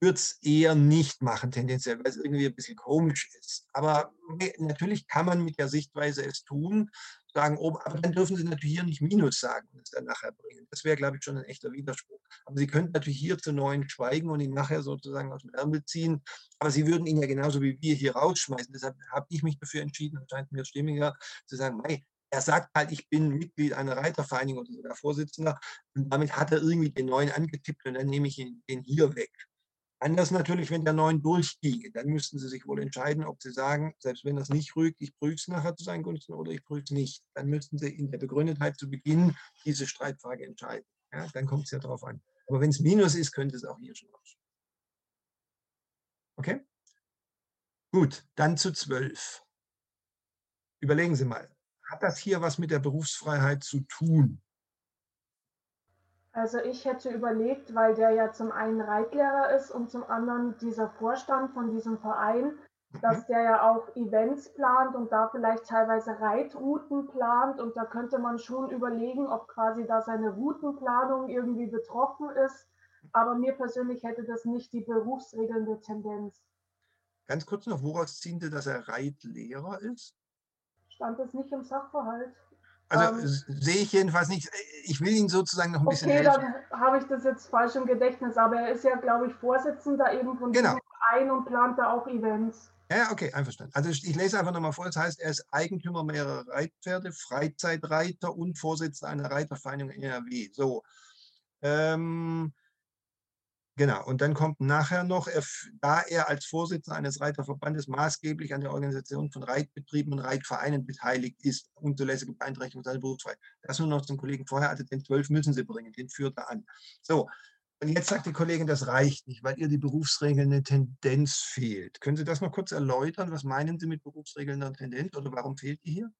würde es eher nicht machen, tendenziell, weil es irgendwie ein bisschen komisch ist. Aber natürlich kann man mit der Sichtweise es tun, sagen, oh, aber dann dürfen Sie natürlich hier nicht Minus sagen und es dann nachher bringen. Das wäre, glaube ich, schon ein echter Widerspruch. Aber Sie könnten natürlich hier zu neuen schweigen und ihn nachher sozusagen aus dem Ärmel ziehen. Aber Sie würden ihn ja genauso wie wir hier rausschmeißen. Deshalb habe ich mich dafür entschieden, das scheint mir stimmiger, zu sagen, mei, er sagt halt, ich bin Mitglied einer Reitervereinigung oder sogar Vorsitzender und damit hat er irgendwie den neuen angetippt und dann nehme ich ihn, den hier weg. Anders natürlich, wenn der neuen durchginge. Dann müssten Sie sich wohl entscheiden, ob Sie sagen, selbst wenn das nicht rügt, ich prüfe es nachher zu seinen Gunsten oder ich prüfe es nicht. Dann müssten Sie in der Begründetheit zu Beginn diese Streitfrage entscheiden. Ja, dann kommt es ja darauf an. Aber wenn es Minus ist, könnte es auch hier schon raus. Okay? Gut, dann zu 12. Überlegen Sie mal, hat das hier was mit der Berufsfreiheit zu tun? Also ich hätte überlegt, weil der ja zum einen Reitlehrer ist und zum anderen dieser Vorstand von diesem Verein, dass der ja auch Events plant und da vielleicht teilweise Reitrouten plant und da könnte man schon überlegen, ob quasi da seine Routenplanung irgendwie betroffen ist. Aber mir persönlich hätte das nicht die berufsregelnde Tendenz. Ganz kurz noch, woraus ziehen Sie, dass er Reitlehrer ist? Stand es nicht im Sachverhalt? Also Ähm, sehe ich jedenfalls nicht. Ich will Ihnen sozusagen noch ein bisschen Okay, dann habe ich das jetzt falsch im Gedächtnis, aber er ist ja, glaube ich, Vorsitzender eben von Genau. Verein und plant da auch Events. Ja, okay, einverstanden. Also ich lese einfach nochmal vor. Das heißt, er ist Eigentümer mehrerer Reitpferde, Freizeitreiter und Vorsitzender einer Reitervereinigung in NRW. So. Ähm, genau. Und dann kommt nachher noch, er, da er als Vorsitzender eines Reiterverbandes maßgeblich an der Organisation von Reitbetrieben und Reitvereinen beteiligt ist, unzulässige Beeinträchtigung seiner Berufsfreiheit. Das nur noch zum Kollegen vorher, also den 12 müssen Sie bringen, den führt er an. So. Und jetzt sagt die Kollegin, das reicht nicht, weil ihr die berufsregelnde Tendenz fehlt. Können Sie das mal kurz erläutern? Was meinen Sie mit berufsregelnder Tendenz oder warum fehlt die hier?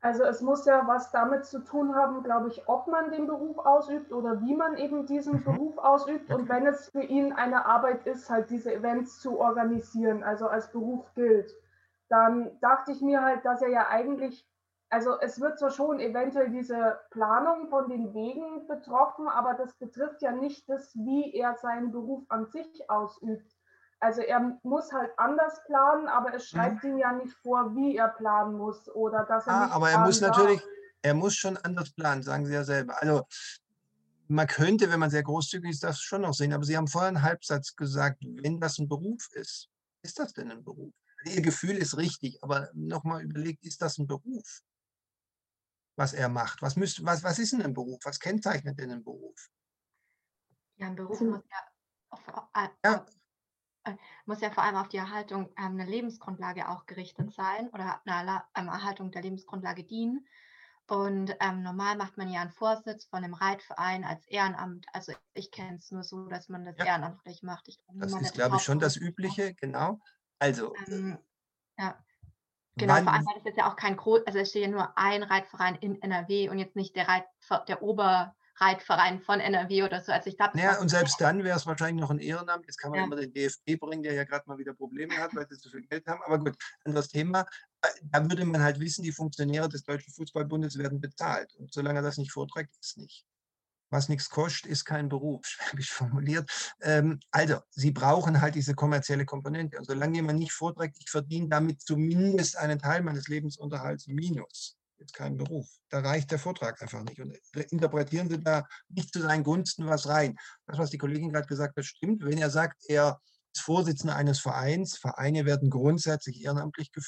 Also es muss ja was damit zu tun haben, glaube ich, ob man den Beruf ausübt oder wie man eben diesen Beruf ausübt. Und wenn es für ihn eine Arbeit ist, halt diese Events zu organisieren, also als Beruf gilt, dann dachte ich mir halt, dass er ja eigentlich, also es wird zwar schon eventuell diese Planung von den Wegen betroffen, aber das betrifft ja nicht das, wie er seinen Beruf an sich ausübt. Also er muss halt anders planen, aber es schreibt ihm ja nicht vor, wie er planen muss oder dass er Ah, nicht aber er muss planen natürlich, darf. er muss schon anders planen, sagen Sie ja selber. Also man könnte, wenn man sehr großzügig ist, das schon noch sehen. Aber Sie haben vorher einen Halbsatz gesagt, wenn das ein Beruf ist, ist das denn ein Beruf? Ihr Gefühl ist richtig, aber nochmal überlegt, ist das ein Beruf, was er macht? Was, müsst, was, was ist denn ein Beruf? Was kennzeichnet denn ein Beruf? Ja, ein Beruf muss ja, auf, äh, muss ja vor allem auf die Erhaltung ähm, einer Lebensgrundlage auch gerichtet sein oder einer ähm, Erhaltung der Lebensgrundlage dienen. Und ähm, normal macht man ja einen Vorsitz von einem Reitverein als Ehrenamt. Also ich kenne es nur so, dass man das ehrenamtlich macht. Ich Das ist, glaube ich, schon das. Übliche, genau. Also, Ähm, ja. Genau, Wann- vor allem, weil das jetzt ja auch kein groß, also es steht ja nur ein Reitverein in NRW und jetzt nicht der, Reit, der Oberreitverein von NRW oder so. Also ich glaube, Ja, und selbst dann wäre es wahrscheinlich noch ein Ehrenamt. Jetzt kann man Ja. immer den DFB bringen, der ja gerade mal wieder Probleme hat, weil sie zu viel Geld haben. Aber gut, anderes Thema. Äh, Da würde man halt wissen, die Funktionäre des Deutschen Fußballbundes werden bezahlt. Und solange er das nicht vorträgt, ist nicht. Was nichts kostet, ist kein Beruf, schwäbisch formuliert. Ähm, also, sie brauchen halt diese kommerzielle Komponente. Und solange jemand nicht vorträgt, ich verdiene damit zumindest einen Teil meines Lebensunterhalts minus, jetzt keinen Beruf. Da reicht der Vortrag einfach nicht. Und äh, interpretieren Sie da nicht zu seinen Gunsten was rein. Das, was die Kollegin gerade gesagt hat, stimmt. Wenn er sagt, er ist Vorsitzender eines Vereins, Vereine werden grundsätzlich ehrenamtlich geführt.